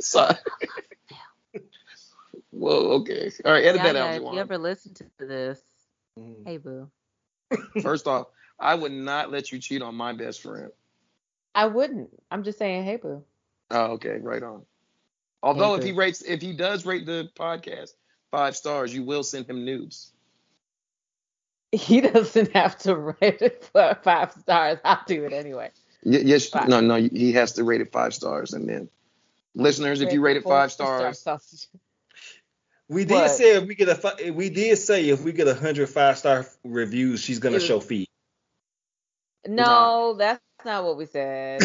So, Whoa, okay. All right, edit that out. Yaya, if you Jawan. ever listen to this, Mm. hey boo. First off, I would not let you cheat on my best friend. I wouldn't. I'm just saying, hey boo. Oh, okay, right on. Although if Okay. he rates, if he does rate the podcast five stars, you will send him nudes. He doesn't have to rate it for five stars. I'll do it anyway. Y- yes, Five. no, no, he has to rate it five stars, and then listeners, if you rate it five stars. We did What? say if we get a we did say if we get a hundred five star reviews, she's gonna show feet. No, that's not what we said.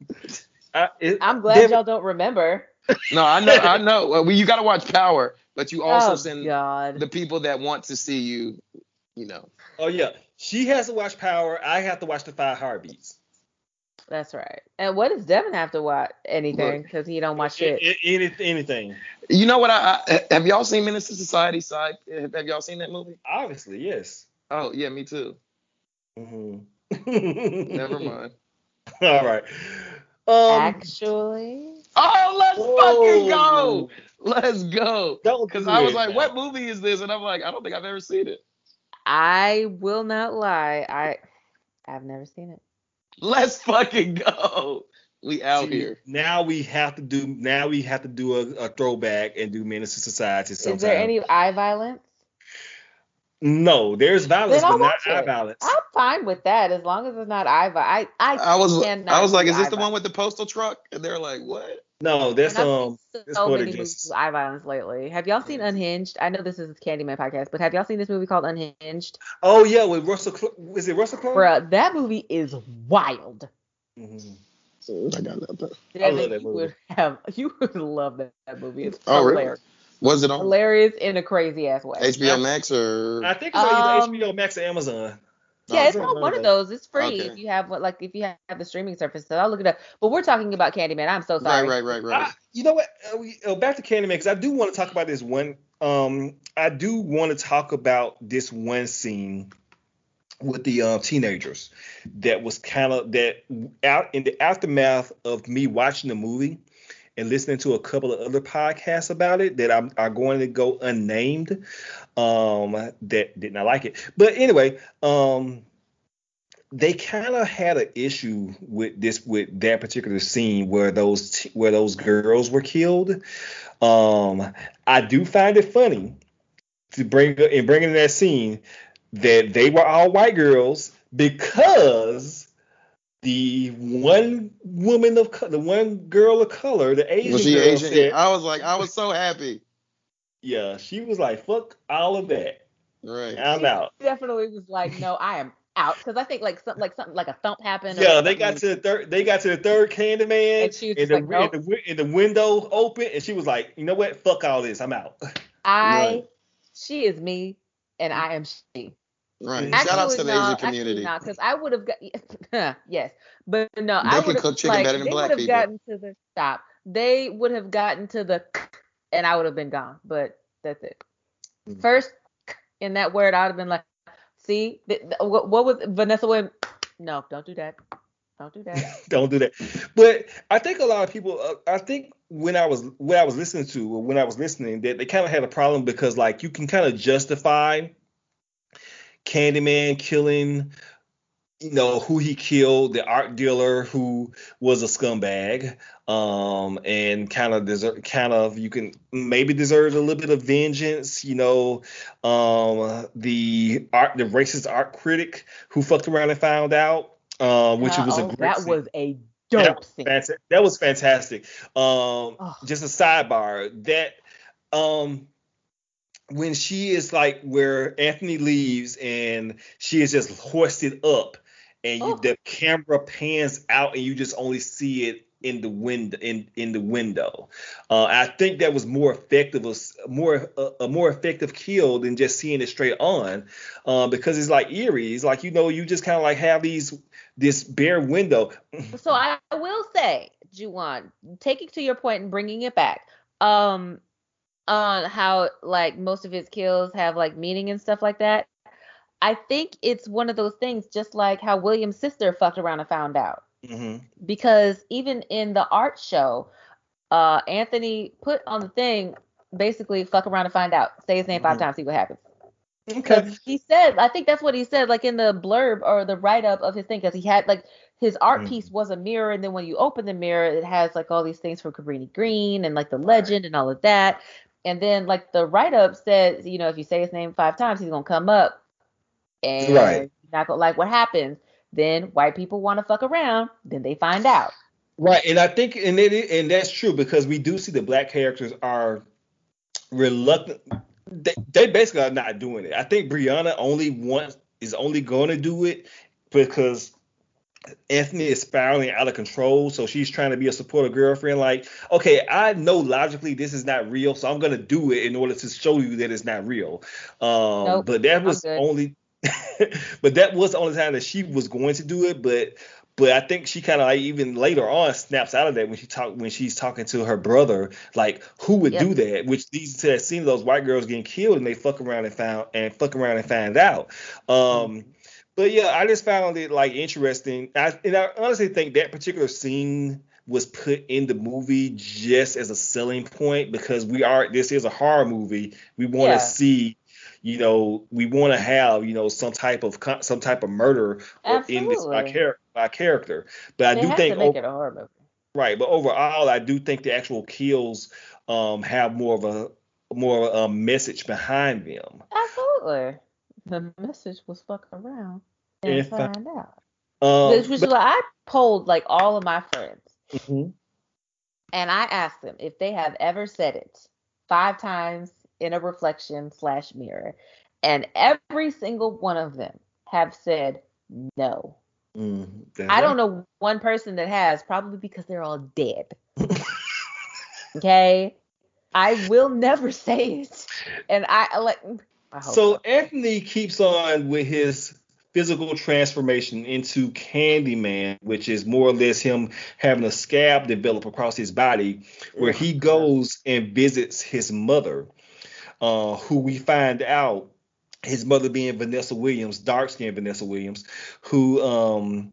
I, it, I'm glad David- y'all don't remember. no, I know, I know. Well, you got to watch Power, but you oh, also oh send God. the people that want to see you. You know, Oh yeah, she has to watch Power. I have to watch the Five Heartbeats. That's right. And what does Devin have to watch? Anything? Because he don't watch shit. A- a- any- anything. you know what? I, I have y'all seen Menace to Society side? Have, have y'all seen that movie? Obviously, yes. Oh yeah, me too. Mm-hmm. Never mind. All right. Um, Actually, Oh, let's whoa. fucking go. Let's go. Because I was like, now. what movie is this? And I'm like, I don't think I've ever seen it. I will not lie. I I've never seen it. Let's fucking go. We out See, here. Now we have to do. Now we have to do a, a throwback and do Menace to Society sometime. Is there any eye violence? No, there's violence, I'll but not watch eye it. violence. I'm fine with that as long as it's not eye violence. I I I was I was like, is this eye the one violence. with the postal truck? And they're like, what? No, that's And um. seen that's so many movies Justice. with eye violence lately. Have y'all seen Unhinged? I know this is a Candyman podcast, but have y'all seen this movie called Unhinged? Oh yeah, with Russell. Cl- is it Russell Crowe? Bruh, that movie is wild. Mhm. I got nothing. I love that you movie. would have you would love that, that movie. It's Oh, really? hilarious. Was it on Hilarious in a crazy ass way. HBO Max or? I think it's on Um, HBO Max or Amazon. Yeah, it's okay. on one of those. It's free Okay. if you have what like if you have the streaming service. So I'll look it up. But we're talking about Candyman. I'm so Right, sorry. right, right, right. I, you know what? Uh, we, uh, back to Candyman because I do want to talk about this one. Um, I do want to talk about this one scene with the uh, teenagers that was kind of that out in the aftermath of me watching the movie and listening to a couple of other podcasts about it that I'm are going to go unnamed. Um, that did not like it, but anyway, um, they kind of had an issue with this with that particular scene where those t- where those girls were killed. Um, I do find it funny to bring in bringing that scene that they were all white girls because the one woman of co- the one girl of color, the Asian was she girl, Asian? said, I was like, I was so happy. Yeah, she was like, "Fuck all of that, Right. I'm out." Definitely was like, no, I am out because I think like something like something like a thump happened. Yeah, they got to the third. They got to the third Candyman, And she was and, the, like, nope. and, the, and the window open, and she was like, "You know what? Fuck all this. I'm out." I, Right. she is me, and I am she. Right. Actually, Shout out to the no, Asian community. Actually not, because I would have got yes, but no, They I would have cook chicken like, better than they black would have people. gotten to the stop. They would have gotten to the, and I would have been gone. But that's it. Mhm. First in that word, I would have been like, see, th- th- what, what was Vanessa Williams? No, don't do that. Don't do that. Don't do that. But I think a lot of people. Uh, I think when I was when I was listening to or when I was listening, that they kind of had a problem because like you can kind of justify Candyman killing you know who he killed, the art dealer who was a scumbag, um, and kind of deserve, kind of you can maybe deserve a little bit of vengeance. You know, um, the art, the racist art critic who fucked around and found out, uh, which Uh, was a great that scene. was a that dope fanta- that was fantastic. Um, Oh. just a sidebar that um when she is like where Anthony leaves and she is just hoisted up and you, Oh. the camera pans out and you just only see it in the window in in the window. Uh, I think that was more effective was more a, a more effective kill than just seeing it straight on uh, because it's like eerie. It's like you know you just kind of like have these this bare window. So I I will say, Jawan, taking to your point and bringing it back, um, on how like most of his kills have like meaning and stuff like that. I think it's one of those things, just like how William's sister fucked around and found out. hmm Because even in the art show, uh, Anthony put on the thing basically fuck around and find out. Say his name five Mhm. times, see what happens. Okay. Because he said, I think that's what he said, like in the blurb or the write up of his thing, because he had like his art Mhm. piece was a mirror, and then when you open the mirror, it has like all these things from Cabrini Green and like the legend and all of that. And then like the write up said, you know, if you say his name five times, he's gonna come up, and Right. not gonna like what happens. Then white people want to fuck around, then they find out. Right, and I think, and it, and that's true because we do see the black characters are reluctant. They, they basically are not doing it. I think Brianna only wants is only going to do it because Anthony is spiraling out of control. So she's trying to be a supportive girlfriend. Like, okay, I know logically this is not real, so I'm going to do it in order to show you that it's not real. Um, Nope, but that was only, but that was the only time that she was going to do it. But but I think she kind of like even later on snaps out of that when she talk when she's talking to her brother, like who would Yep. do that? Which leads to that scene of those white girls getting killed and they fuck around and found and fuck around and find out. Um, but yeah, I just found it like interesting. I, and I honestly think that particular scene was put in the movie just as a selling point because we are this is a horror movie. We want to Yeah. see, you know, we want to have you know some type of con- some type of murder in this by, char- by character. But I do think make o- it a horror movie. right. But overall, I do think the actual kills um have more of a more of a message behind them. Absolutely. The message was fuck around and If I- find out. Um, Which was but- like I polled like all of my friends Mhm. and I asked them if they have ever said it five times in a reflection slash mirror. And every single one of them have said no. Mm, I don't know one person that has, probably because they're all dead. okay. I will never say it. And I like I So Anthony keeps on with his physical transformation into Candyman, which is more or less him having a scab develop across his body, where he goes and visits his mother, uh, who we find out his mother being Vanessa Williams, dark skinned Vanessa Williams, who um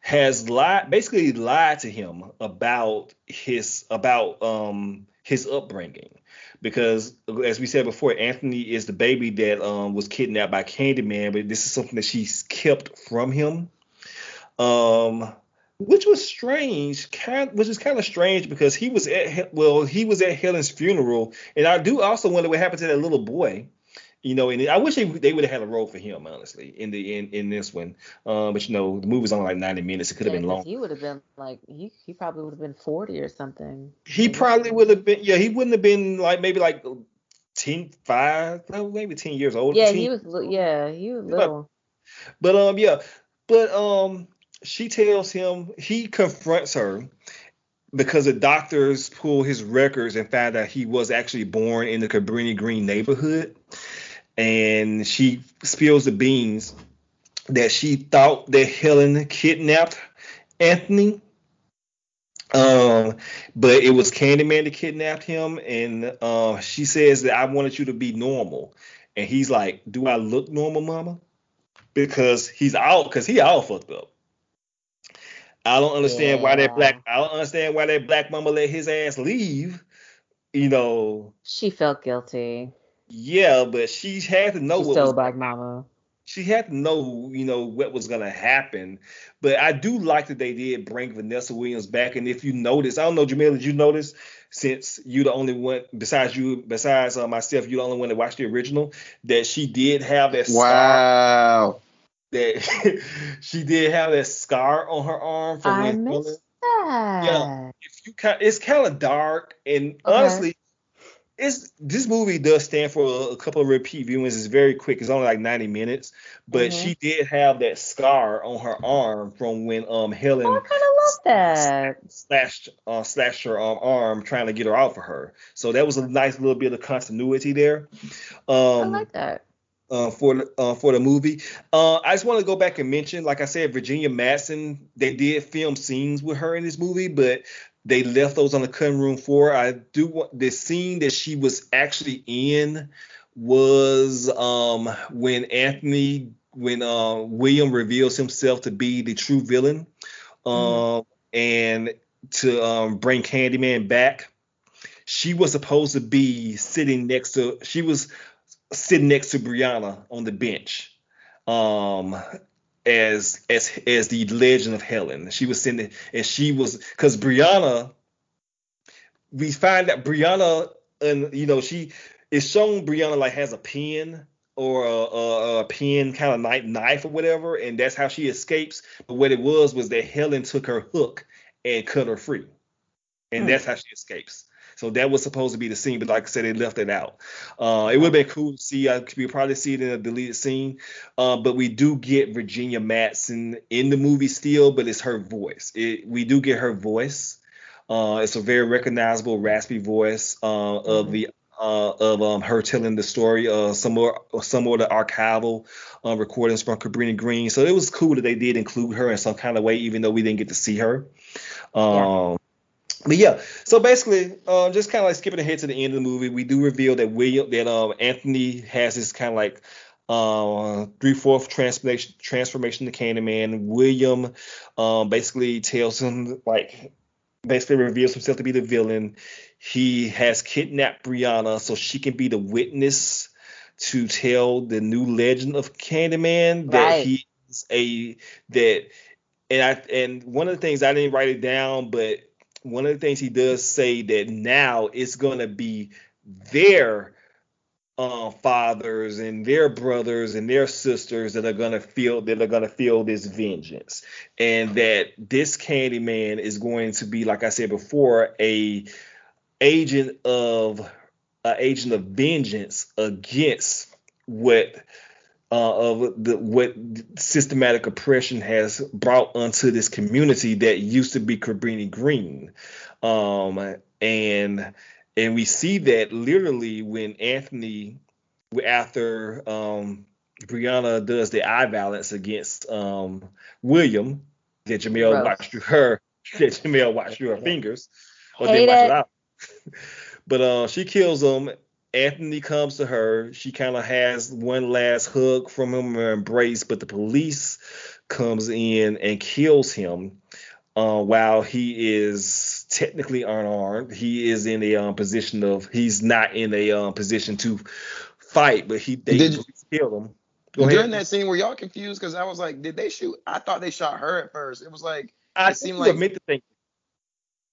has lied basically lied to him about his about um his upbringing. Because as we said before anthony is the baby that um was kidnapped by candyman but this is something that she's kept from him. Um which was strange kind which is kind of strange because he was at well he was at helen's funeral and i do also wonder what happened to that little boy you know, and I wish they, they would have had a role for him, honestly, in the in, in this one. Um, but you know, the movie's only like 90 minutes. It could have Yeah, been long. He would have been like he he probably would have been forty or something. He probably would have been, yeah, he wouldn't have been like maybe like 10, 5, no, maybe 10 years old. Yeah, 10 he was. Yeah, he was But- little. But um, yeah, but um, she tells him he confronts her because the doctors pull his records and find that he was actually born in the Cabrini Green neighborhood, and she spills the beans that she thought that Helen kidnapped Anthony. Um, but it was Candyman that kidnapped him, and uh, she says that I wanted you to be normal, and he's like, "Do I look normal, Mama?" Because he's all, because he all fucked up. I don't understand why that black, I don't understand why that black mama let his ass leave. You know, She felt guilty. yeah, but she had to know She what stole was Black Mama. she had to know, you know, what was gonna happen. But I do like that they did bring Vanessa Williams back. And if you notice, I don't know, Jamel, did you notice since you the only one besides you, besides uh, myself, you're the only one that watched the original, that she did have that scar. Wow. That she did have that scar on her arm from I when missed that. Yeah. if you kind, it's kind of dark, and honestly, it's this movie does stand for a, a couple of repeat viewings. It's very quick. It's only like 90 minutes, but Mhm. she did have that scar on her arm from when um Helen Oh, I kind of love that. slashed uh, slashed her um, arm trying to get her out for her. So that was a nice little bit of continuity there. I Um, like that. Uh, for the- uh, for the movie. Uh, I just want to go back and mention, like I said, Virginia Madsen. They did film scenes with her in this movie, but they left those on the cutting room floor. I do want the scene that she was actually in was um, when Anthony, when uh, William reveals himself to be the true villain, um, and to um, bring Candyman back. She was supposed to be sitting next to. She was sitting next to Brianna on the bench, um, as as as the Legend of Helen. She was sitting, and she was because Brianna. We find that Brianna, and you know, she is shown Brianna like has a pen or a, a, a pen kind of knife, knife or whatever, and that's how she escapes. But what it was was that Helen took her hook and cut her free, and Hmm. that's how she escapes. So that was supposed to be the scene, but like I said, they left it out. Uh, it would have been cool to see. I could probably see it in a deleted scene. Uh, but we do get Virginia Madsen in the movie still, but it's her voice. It, we do get her voice. Uh, it's a very recognizable, raspy voice uh, of the uh, of um, her telling the story. Uh, some more some more of the archival uh, recordings from Cabrini Green. So it was cool that they did include her in some kind of way, even though we didn't get to see her. Um, But yeah, so basically, uh, just kind of like skipping ahead to the end of the movie, we do reveal that William, that um, Anthony has this kind of like uh, three fourth transformation transformation to Candyman. William um, basically tells him like basically reveals himself to be the villain. He has kidnapped Brianna so she can be the witness to tell the new legend of Candyman that Right. he is a that and I and one of the things I didn't write it down, but one of the things he does say that now it's gonna be their uh, fathers and their brothers and their sisters that are gonna feel that are gonna feel this vengeance, and that this Candyman is going to be, like I said before, a agent of a agent of vengeance against what uh, of the what systematic oppression has brought onto this community that used to be Cabrini Green, um, and and we see that literally when Anthony after um, Brianna does the eye violence against um, William that Jamel Gross. watched through her that Jamel watched through her fingers or Hate didn't watch it. it out. but uh, she kills him. Anthony comes to her. She kind of has one last hug from him or embrace, but the police comes in and kills him uh, while he is technically unarmed. He is in a um, position of he's not in a um, position to fight, but he they Did kill him. Go During ahead. that scene, were y'all confused? Because I was like, did they shoot? I thought they shot her at first. It was like, I it seemed like- meant to think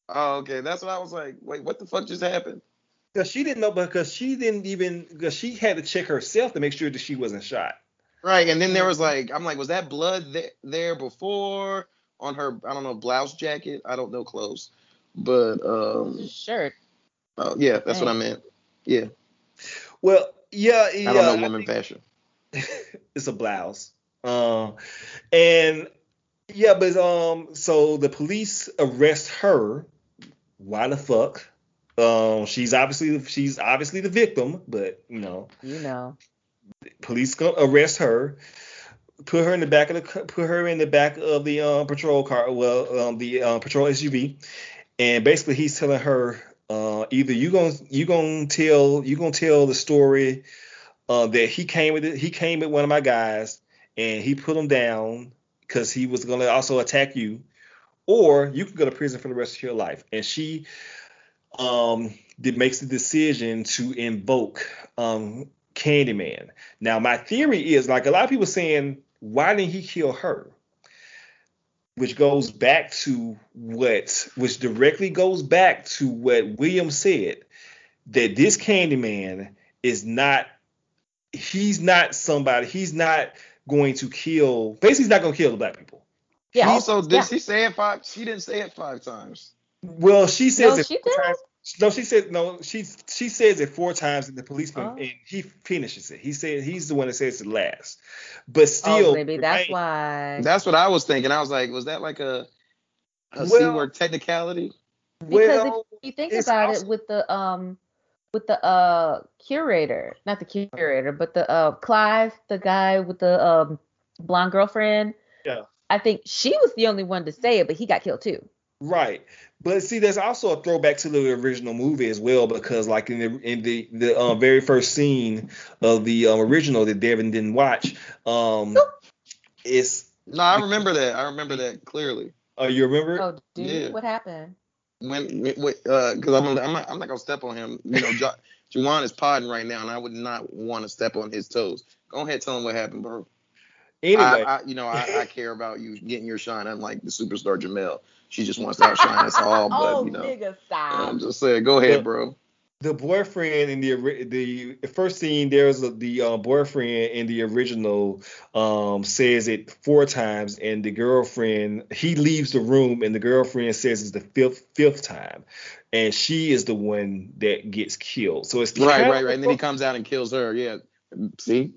oh, okay, that's what I was like. Wait, what the fuck just happened? Because she didn't know because she didn't even because she had to check herself to make sure that she wasn't shot. Right, and then there was like, I'm like, was that blood th- there before on her? I don't know, blouse jacket. I don't know clothes, but um, Shirt. oh, yeah, that's what I meant. Yeah, Well, yeah, yeah. I don't know I women fashion. it's a blouse. Um, and yeah, but um, so the police arrest her. Why the fuck? Um, she's obviously she's obviously the victim, but you know, You know. police arrest her, put her in the back of the put her in the back of the um, patrol car, well, um, the uh, patrol SUV, and basically he's telling her uh, either you gonna you gonna tell you gonna tell the story uh, that he came with it, he came with one of my guys and he put him down because he was gonna also attack you, or you can go to prison for the rest of your life. And she um did makes the decision to invoke um Candyman. Now, my theory is like a lot of people saying, why didn't he kill her? Which goes back to what, which directly goes back to what William said that this Candyman is not, he's not somebody, he's not going to kill, basically, he's not going to kill the black people. Yeah. Also, did yeah. she say it five? She didn't say it five times. Well, she says No, it she four times. No, she said no. She she says it four times, and the policeman Oh. and he finishes it. He said he's the one that says it last, but Oh, still, maybe that's remain- why. That's what I was thinking. I was like, was that like a Well- word technicality? because well, if you think about also- it with the um with the uh curator, not the curator, but the uh Clive, the guy with the um blonde girlfriend. Yeah. I think she was the only one to say it, but he got killed too. Right. But see, there's also a throwback to the original movie as well, because like in the in the the um, very first scene of the um, original that Devin didn't watch, um, it's No, I remember that. I remember that clearly. uh, you remember? Oh, dude, Yeah. what happened? When, when uh, because I'm, I'm not, I'm not gonna step on him. You know, jo- Jawan is podding right now, and I would not want to step on his toes. Go ahead, tell him what happened, bro. anyway, I, I, you know, I, I care about you getting your shine, unlike the superstar Jamel. She just wants to outshine us all, but oh, you know, nigga, stop. I'm just saying. Go ahead, But- bro. the boyfriend in the the first scene there's a, the uh, boyfriend in the original um says it four times and the girlfriend he leaves the room and the girlfriend says it's the fifth fifth time and she is the one that gets killed so it's Right, right, right. And then he comes out and kills her. Yeah. See,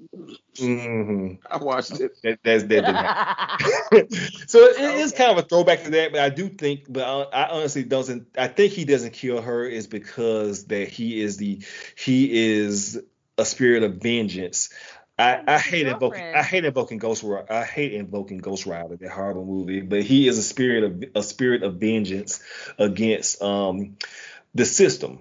Mhm. I watched it. that, that's that so it, is kind of a throwback to that, but I do think, but I, I honestly doesn't. I think he doesn't kill her is because that he is the he is a spirit of vengeance. I, I hate invoking. I hate invoking Ghost Rider. I hate invoking Ghost Rider, that horrible movie. But he is a spirit of a spirit of vengeance against um the system.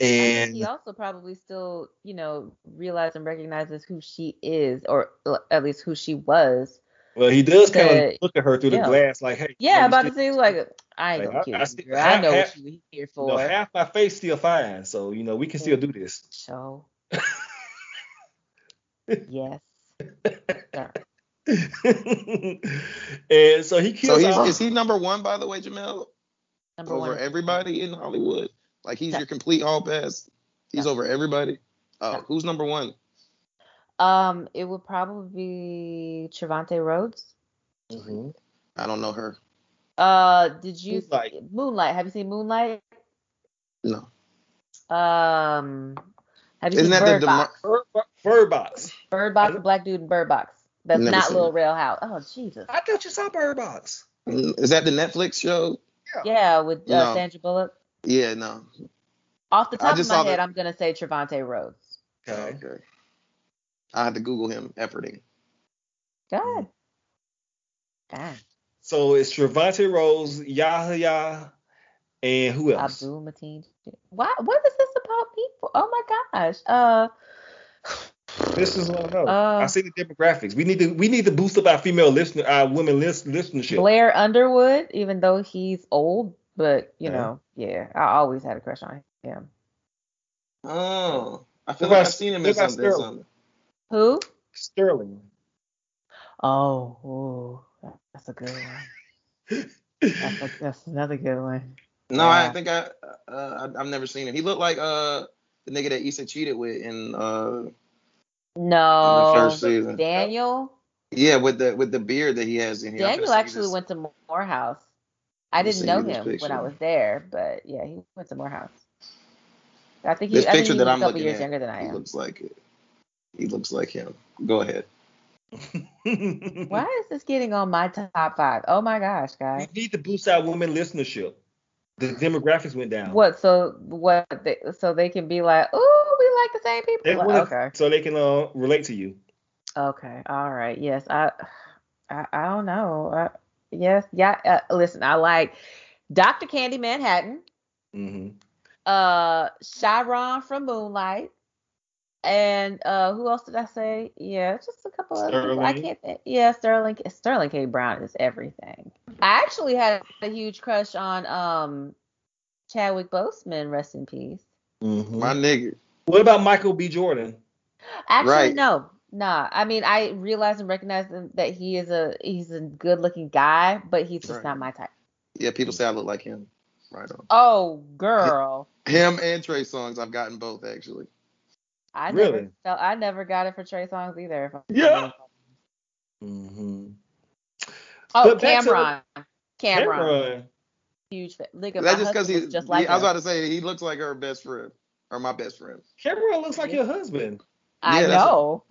I think And he also probably still, you know, realizes and recognizes who she is, or at least who she was. well, he does kind of look at her through yeah. the glass, like, hey, Yeah, you about to still- say like, I ain't Like, gonna I- I you. see- I know half- what you were here You know, for. half my face still fine, so you know we can still do this. So, yes. and so he So he's, all- is he number one, by the way, Jamel, Number over one. everybody in Hollywood? Like he's Yeah. your complete hall pass. He's Yeah. over everybody. Yeah. who's number one? Um, it would probably be Trevante Rhodes. Mhm. I don't know her. Uh, did you Moonlight. Moonlight? Have you seen Moonlight? No. Um, have you Isn't seen that the Bird Demar- Box? Bird, Bo- Bird Box. Bird Box, the black dude in Bird Box. That's Never not Little it. Real House. Oh Jesus. I thought you saw Bird Box. Is that the Netflix show? Yeah, with uh, No. Sandra Bullock. Yeah, no. Off the top of my head, the- I'm gonna say Trevante Rhodes. Okay. Okay. I had to Google him efforting. God. God. So it's Trevante Rhodes, Yahya, and who else? Abdul Mateen. Why? What is this about people? Oh my gosh. Uh. This is what I know. Uh, I see the demographics. We need to we need to boost up our female listener, our women list, listenership. Blair Underwood, even though he's old, but you Yeah. know, yeah, I always had a crush on him. Oh. I feel like I've seen him in about something. Sterling? something. Who? Sterling. Oh, ooh, that's a good one. That's, a, that's another good one. No, I think I, uh, I I've never seen him. He looked like uh the nigga that Issa cheated with in uh No, first season. Daniel. yeah with the with the beard that he has in here. I'm Daniel gonna send you actually went to Morehouse. I didn't know you this him when I was there, but yeah, he went to Morehouse. I think he, This I think picture he that was I'm a couple years at, younger than I He am. looks like it. He looks like him. Go ahead. Why is this getting on my top five? Oh my gosh, We guys. need to boost our women listenership. The demographics went down. What? So what? They, so they can be like, oh, we like the same They people. wanna- okay. So they can uh, relate to you. Okay. All right. Yes. I. I, I don't know. I, yes. Yeah. Uh, listen. I like Dr. Candy Manhattan. hmm Uh, Chiron from Moonlight. And uh, who else did I say? Yeah, just a couple of people. I can't think. Yeah, Sterling. Sterling K. Brown is everything. I actually had a huge crush on um Chadwick Boseman. Rest in peace. hmm My nigga. What about Michael B. Jordan? Actually, Right. no, nah. I mean, I realize and recognize that he is a he's a good looking guy, but he's just Right. not my type. Yeah, people say I look like him. Right on. Oh, girl, Him and Trey Songz, I've gotten both actually. I Really? never felt I never got it for Trey Songz either. if I'm Yeah. being- hmm Oh, But back to the- Cam'ron. Cam'ron. Cam'ron. Huge fan. Look at That's just because he's just he- like I was about to say he looks like her best friend or my best friend. Cam'ron looks like your husband. I Yeah, that's know.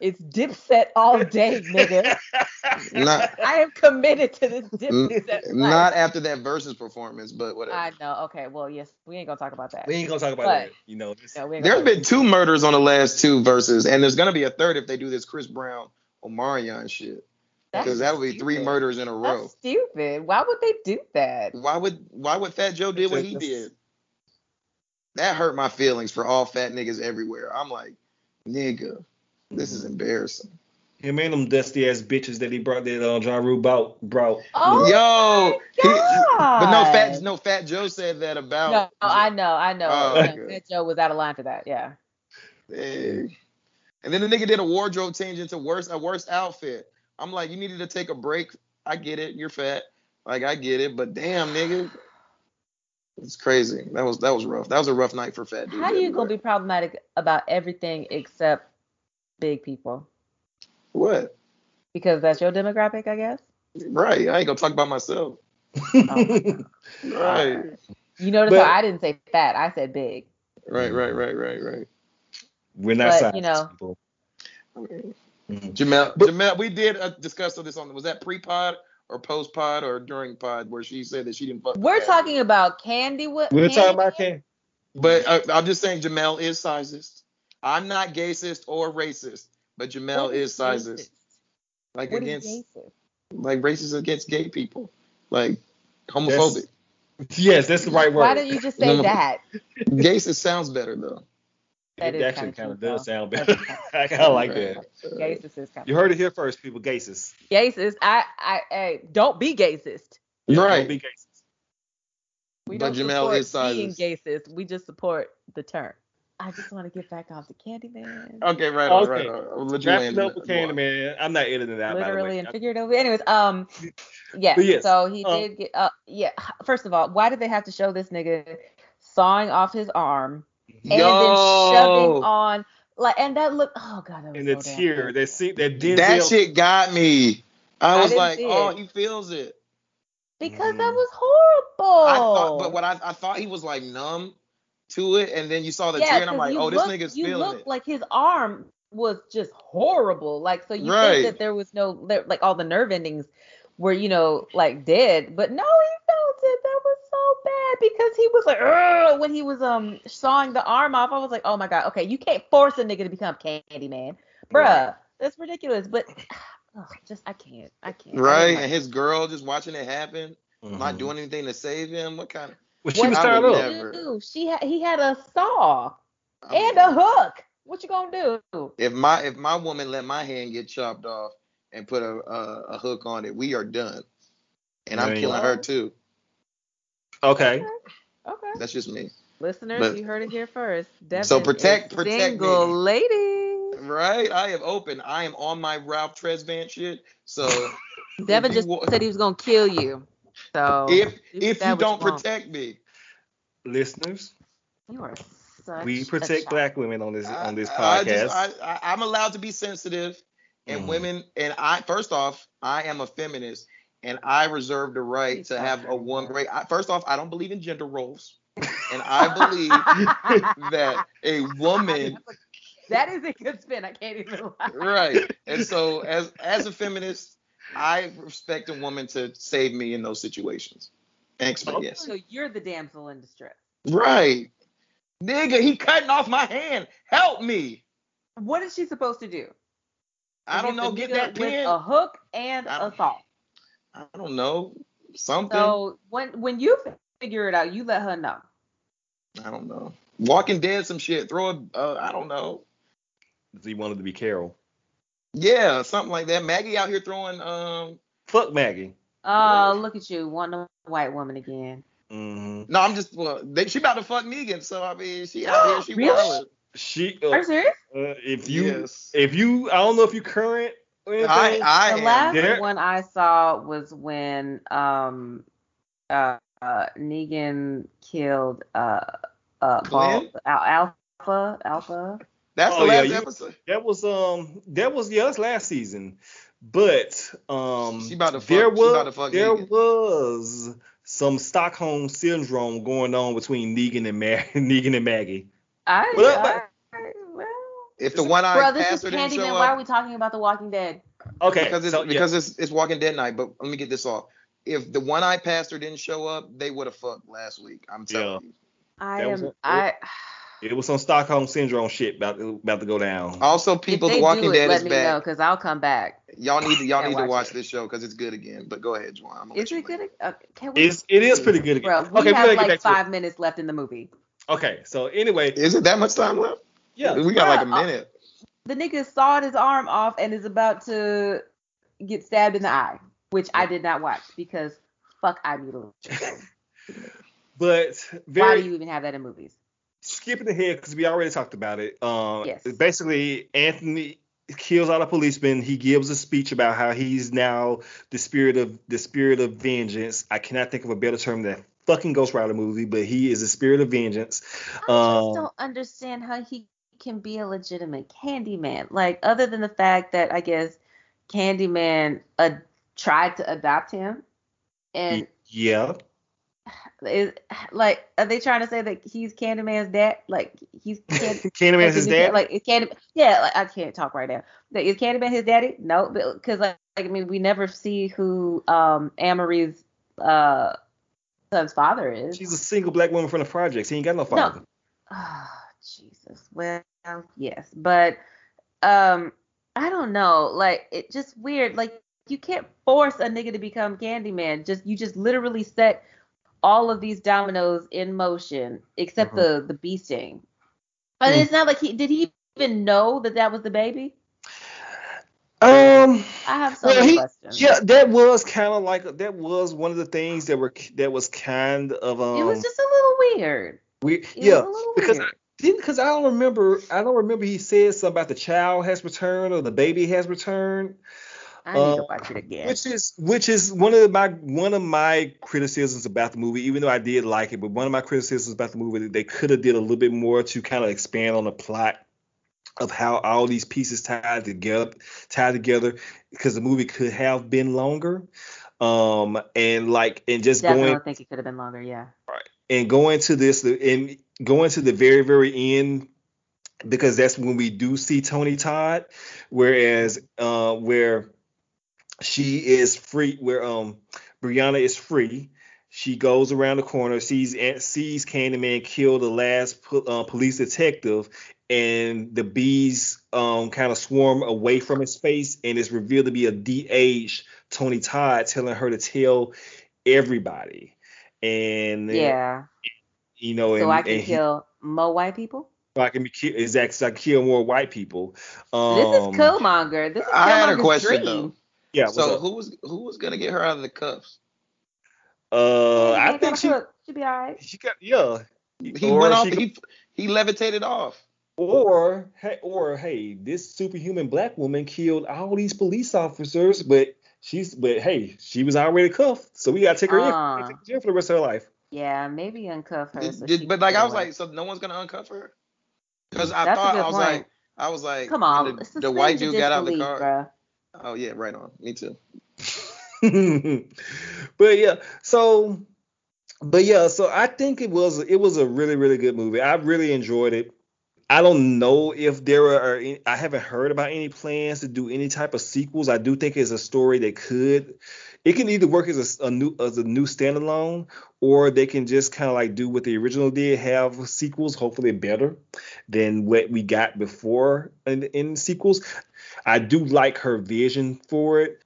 it's dipset all day, nigga. Not I am committed to this n- dipset. life. not after that Verzuz performance, but whatever. I know. Okay. Well, yes, we ain't gonna talk about that. we ain't gonna talk about But- that. You know, this, No, we ain't been two murders on the last two verses, and there's gonna be a third if they do this Chris Brown Omarion shit. Because that would be three murders in a row. That's stupid. Why would they do that? Why would why would Fat Joe did what he did? That hurt my feelings for all fat niggas everywhere. I'm like, nigga, this is embarrassing. him and them dusty ass bitches that he brought that uh, Ja Rule brought. brought. Oh Yo, he- God. but no fat no Fat Joe said that about. No, I know, I know. Oh, Yeah. Fat Joe was out of line for that. Yeah. Hey. And then the nigga did a wardrobe change into worse a worse outfit. I'm like, you needed to take a break. I get it, you're fat. Like I get it, but damn, nigga, it's crazy. That was that was rough. That was a rough night for fat dude. How are you gonna be problematic about everything except big people? What? Because that's your demographic, I guess. Right. I ain't gonna talk about myself. Oh. Right. You notice But- how I didn't say fat, I said big. Right. Right. Right. Right. Right. We're not But, science you know- people. Mhm. Jamel, But- Jamel, we did uh, discuss this on. Was that pre-pod or post-pod or during pod where she said that she didn't fuck? We're fat talking about candy. What? We're talking about Cam. But uh, I'm just saying Jamel is sizist. I'm not gayist or racist, but Jamel is sizist. Like What is against racist? like racist against gay people. Like homophobic. Yes, that's the right word. Why don't you just say that? Gayist sounds better though. That it is actually kinda kind of true, does sound better. I kind of like that. Gaysis is kind You heard it here first, people. Gaysis. Gaysis. I, I, hey, don't be gayist. Yeah, Right. Don't be gaysis. We But don't Jamel support is being sizist. gayist. We just support the term. I just want to get back off the Candyman. Okay, right on, Okay. right on. I'll let you land Wrapping in up with that. Candyman. I'm not editing that. by Literally and figuratively. Anyways, um, yeah. Yes, so he um, did get. Uh, yeah. First of all, why did they have to show this nigga sawing off his arm and then shoving on like? And that look. Oh god, that was And the so damn tear, good. that see that Denzel. that shit got me. I I was like, oh, it. he feels it. because Mhm. that was horrible. I thought, but what I, I thought he was like numb to it, and then you saw the tear, and I'm like, you oh, this look- nigga's you feeling look it. like his arm was just horrible. Like so, you Right. think that there was no there- like all the nerve endings were you know like dead, but no, he felt it. That was so bad because he was like "Ugh," when he was um sawing the arm off. I was like, oh my god, okay, you can't force a nigga to become Candyman, bruh. Right. That's ridiculous. But ugh, just I can't, I can't. Right, didn't and his girl just watching it happen, not Mhm. doing anything to save him. What kind of? Well, she What was I tired up. it. never- Dude, she had he had a saw I'm- and a hook. What you gonna do? If my if my woman let my hand get chopped off and put a a, a hook on it, we are done. And I'm killing go. her too. Okay. Okay. That's just me. Listeners, But- you heard it here first. Devin So protect- is protect single me. ladies. Right? I am open. I am on my Ralph Tresvant shit. So Devin just wa- said he was gonna kill you. So if if you don't want. protect me, Listeners, you are such we protect black women on this I- on this I, podcast. just, I, I I'm allowed to be sensitive, and Mhm. women and I first off, I am a feminist, and I reserve the right to have a one great. I, first off, I don't believe in gender roles, and I believe that a woman that is a good spin. I can't even lie. right and so as as a feminist i respect a woman to save me in those situations Expect, yes So you're the damsel in distress. right nigga he cutting off my hand help me What is she supposed to do? I don't know get that with pin A hook and a don't- saw. i don't know something So when when you figure it out, you let her know. i don't know walking dead some shit throw a uh, i don't know he wanted to be Carol. yeah something like that maggie out here throwing um Fuck Maggie. Oh, look at you, wanting a white woman again. hmm no i'm just well they, she about to fuck Negan, so i mean she out here she Really? wildin'. She. Are Uh, you serious? uh, if you, Yes. if you, I don't know if you current. Or. I I the am. last There- one I saw was when um uh, uh Negan killed uh uh Ball, Glenn? Al- Alpha Alpha. That's Oh, the yeah, last you- episode. That was um that was yeah, that's last season. But um She about to fuck- there she was about to fuck there Negan. was some Stockholm syndrome going on between Negan and Mag- Negan and Maggie. I, Well, I well, If the one eyed bro, this is pastor didn't show Candyman. Why are up, we talking about The Walking Dead? Okay, because it's so, yeah. because it's it's Walking Dead night. But let me get this off. If the one eyed pastor didn't show up, they would have fucked last week. I'm telling you. I That was am a- I. it was some Stockholm syndrome shit about to, about to go down. Also, people, The Walking do it, Dead let is me know back. because I'll come back. Y'all need to y'all Can't need to watch watch it. this show because it's good again. But go ahead, Jawan. Is it good? Uh, can we? It's it is pretty good. again. Bro, we okay, have gotta like back to it. five minutes left in the movie. Okay, so anyway, Is it that much time left? yeah, we got like a Bruh, minute. The nigga sawed his arm off and is about to get stabbed in the eye, which I did not watch because fuck eye mutilation. but Why do you even have that in movies? skipping ahead because we already talked about it. Um, Yes. Basically, Anthony kills all the policemen. He gives a speech about how he's now the spirit of the spirit of vengeance. I cannot think of a better term than fucking Ghost Rider movie, but he is a spirit of vengeance. I just Um, don't understand how he can be a legitimate Candyman. Like, other than the fact that I guess Candyman uh, tried to adopt him, and yeah, is like, are they trying to say that he's Candyman's dad? Like, he's Can- Candyman's like, his dad. Like, is Candy? Yeah, like, I can't talk right now. Like, is Candyman his daddy? No, because like, like, I mean, we never see who um Amory's uh son's father is. She's a single black woman from the projects. He ain't got no father. No. Oh, Jesus. Well, yes, but um, I don't know. Like, it just weird. Like, you can't force a nigga to become Candyman. Just you just literally set all of these dominoes in motion, except the the bee sting. But Mm. it's not like he did he even know that that was the baby. Um. I have so Well, he, questions. yeah, that was kind of like that was one of the things that were that was kind of um it was just a little weird. we It yeah was a little because weird. didn't because I don't remember I don't remember he said something about the child has returned or the baby has returned, I need to uh, watch it again. which is which is one of my one of my criticisms about the movie. Even though I did like it, but one of my criticisms about the movie they could have did a little bit more to kind of expand on the plot of how all these pieces tied together tied together because the movie could have been longer um and like and just Definitely going think it could have been longer. Yeah. and going to this and going to the very very end because that's when we do see Tony Todd whereas uh where she is free where um Brianna is free she goes around the corner sees sees Candyman kill the last po- uh, police detective and the bees um kind of swarm away from his face and it's revealed to be a de-aged Tony Todd telling her to tell everybody and Yeah. you know, So and, I can and he- kill more white people. so I can be ki- exactly so I can kill more white people. Um, this is Killmonger. This is I had a question dream. though. Yeah, So up? who was who was gonna get her out of the cuffs? uh, I think she cook. She'll be all right. she got yeah. He Or went off. she- He he levitated off. Or hey, or hey, this superhuman black woman killed all these police officers, but she's but hey, she was already cuffed, so we gotta take her in. Uh. gotta take her jail for the rest of her life. Yeah, maybe uncuff her. Did- so did- but like I was away. like, so no one's gonna uncuff her? Because I That's thought I was point. like, I was like, Come on, the, the white dude got out of the car. bruh. Oh yeah, right on. Me too. but yeah, so but yeah, so I think it was it was a really really good movie. I really enjoyed it. I don't know if there are any, I haven't heard about any plans to do any type of sequels. I do think it's a story that could it can either work as a, a new as a new standalone or they can just kind of like do what the original did, have sequels, hopefully better than what we got before in, in sequels. I do like her vision for it.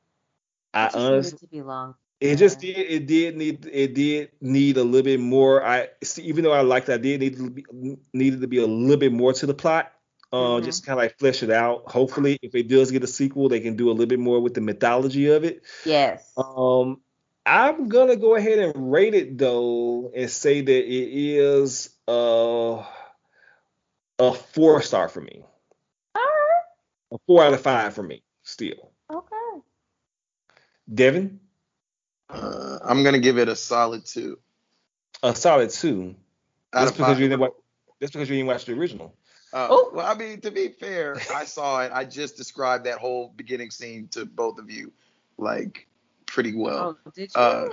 I It needed honestly to be long. It just did. It did need. It did need a little bit more. I see, even though I liked that, I did need to be, needed to be a little bit more to the plot. Uh, Mhm. just kind of like flesh it out. Hopefully, if it does get a sequel, they can do a little bit more with the mythology of it. Yes. Um, I'm gonna go ahead and rate it though, and say that it is uh a four star for me. All right. A four out of five for me. Still. Okay. Devin, Uh, I'm gonna give it a solid two. a solid two. Out That's because five. you didn't watch. That's because you didn't watch the original. Uh, Oh. Well, I mean, to be fair, I saw it. I just described that whole beginning scene to both of you, like pretty well. oh, did you? uh.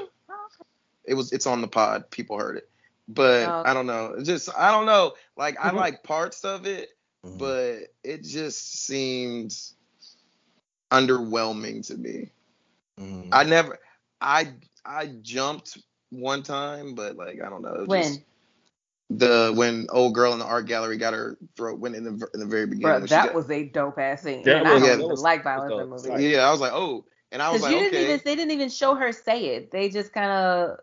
It was. It's on the pod. People heard it, but Oh. I don't know. It's Just I don't know. Like I Mhm. like parts of it, Mhm. but it just seems underwhelming to me. Mhm. I never. I I jumped one time, but like I don't know. When? just- the when old girl in the art gallery got her throat went in the in the very beginning. Bro, when that got- was a dope ass scene. That and I was- don't yeah, even was- like violence in was movies. Yeah, I was like, oh, and I was like, you okay. didn't even they didn't even show her say it. They just kind of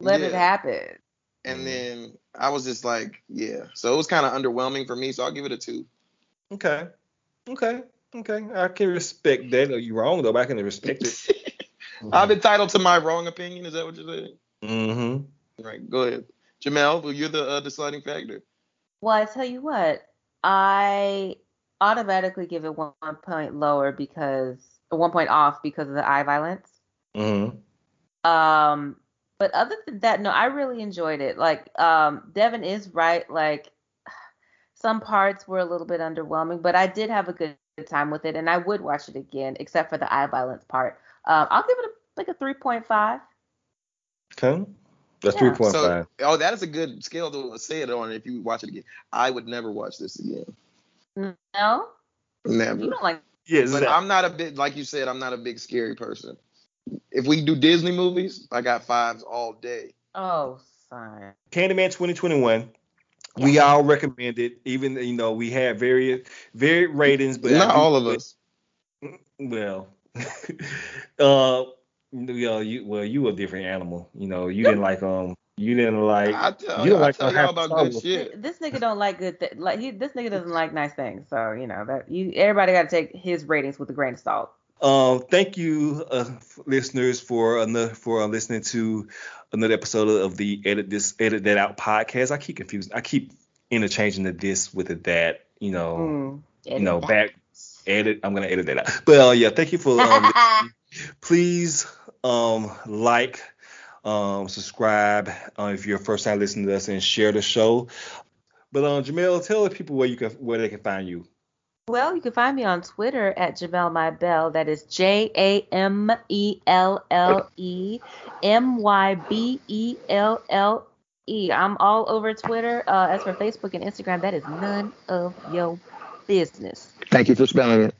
let it happen. and Mhm. then I was just like, yeah. So it was kind of underwhelming for me. So I'll give it a two. Okay. Okay. Okay. I can respect that. You're wrong though, but I can respect it. I'm entitled to my wrong opinion. Is that what you're saying? Mm-hmm. Right. Go ahead, Jamel. Well, you're the uh, deciding factor. Well, I tell you what, I automatically give it one point lower because one point off because of the eye violence. Mm-hmm. Um, but other than that, no, I really enjoyed it. Like, um, Devin is right. Like, some parts were a little bit underwhelming, but I did have a good time with it, and I would watch it again, except for the eye violence part. Um, I'll give it a, like a three point five. Okay. That's Yeah. three point So, oh, that is a good scale to say it on. If you watch it again, I would never watch this again. No, Never. you don't like. Yeah, But I'm not a big, like you said, I'm not a big scary person. If we do Disney movies, I got fives all day. Oh, sorry. Candyman 2021. We all recommend it, even you know we have various varied ratings, but Not all of us. Well, uh, you know, you well, you a different animal. You know, you didn't like um, you didn't like. I tell, you don't I like tell y'all about good shit. This nigga don't like good. Th- like he, this nigga doesn't like nice things. So you know that you. Everybody got to take his ratings with a grain of salt. Um, thank you, uh, listeners, for another for uh, listening to another episode of the edit this edit that out podcast. I keep confusing. I keep interchanging the this with the that. You know, Mm. you know, back edit. I'm gonna edit that out. But uh, yeah, thank you for um, please um like um subscribe uh, if you're first time listening to us and share the show but um jamel tell the people where you can where they can find you Well, you can find me on Twitter at Jamel My Bell. That is J A M E L L E M Y B E L L E. I'm all over Twitter. Uh, as for Facebook and Instagram, that is none of your business. Thank you for spelling it.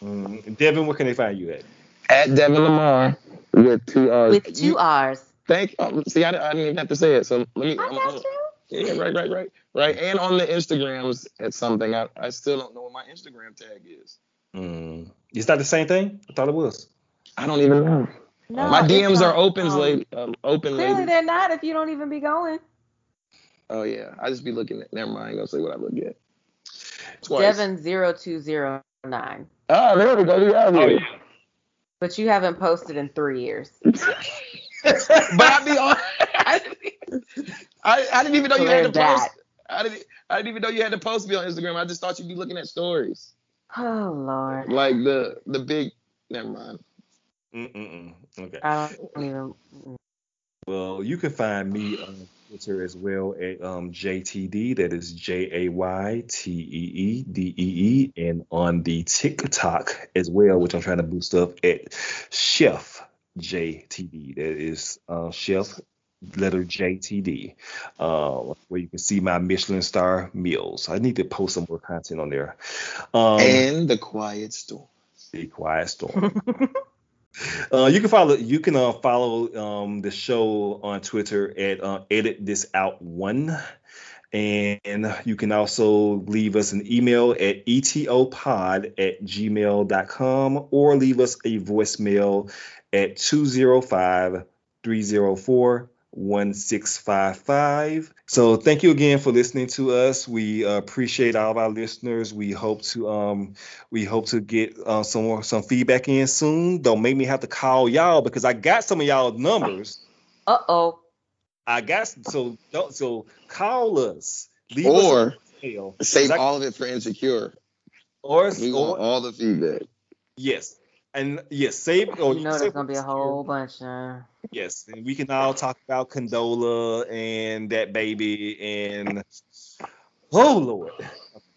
um, devin where can they find you at At Devin Lamar with two R's. With two R's. Thank. Oh, see, I, I didn't even have to say it. So let me. I I'm- got I'm- you. yeah, right, right, right, right. And on the Instagrams, at something. I, I still don't know what my Instagram tag is. mm. is that the same thing i thought it was I don't even know. No, my it's DMs are not. open, Um, lady. Um, open, Clearly, lady. they're not if you don't even be going. Oh yeah, I just be looking at. Never mind. I ain't gonna say what I look at. Twice. Devin zero two zero nine. Oh, there we go. We out oh yeah But you haven't posted in three years. but I be on. I, didn't- I, I didn't even know So you had to there's post. I didn't. I didn't even know you had to post me on Instagram. I just thought you'd be looking at stories, Oh Lord. like the the big. Never mind. Mm-mm-mm. okay I don't even. well you can find me on twitter as well at um jtd that is j-a-y-t-e-e-d-e-e and on the tiktok as well which i'm trying to boost up at chef jtd that is uh chef letter JTD, uh, where you can see my Michelin star meals. I need to post some more content on there. Um, and the quiet storm. the quiet storm. uh, you can follow you can uh, follow um, the show on Twitter at uh, edit this out one. And you can also leave us an email at etopod at gmail.com or leave us a voicemail at 205 304 1655. So thank you again for listening to us. We uh, appreciate all of our listeners. We hope to um we hope to get uh, some more some feedback in soon. Don't make me have to call y'all because I got some of y'all numbers. Uh oh. I got so don't so call us. Leave us Or email. Save Exactly. all of it for insecure. Or, We want or all the feedback. yes, and yes, save. Or You know save there's gonna be a Insecure. whole bunch. Uh, Yes, and we can all talk about Condola and that baby and oh Lord,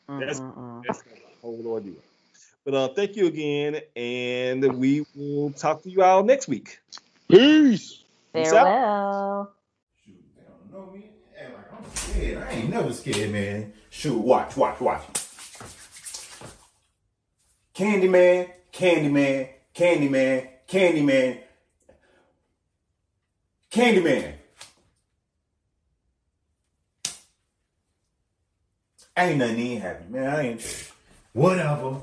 That's- that's a whole ordeal. But uh, thank you again, and we will talk to you all next week. Peace. Peace. Farewell. Shoot, they don't know me. Act like I'm scared. I ain't never scared, man. Shoot, watch, watch, watch. Candyman, Candyman, Candyman, Candyman, Candyman. Ain't nothing even happen, man. I ain't. Whatever.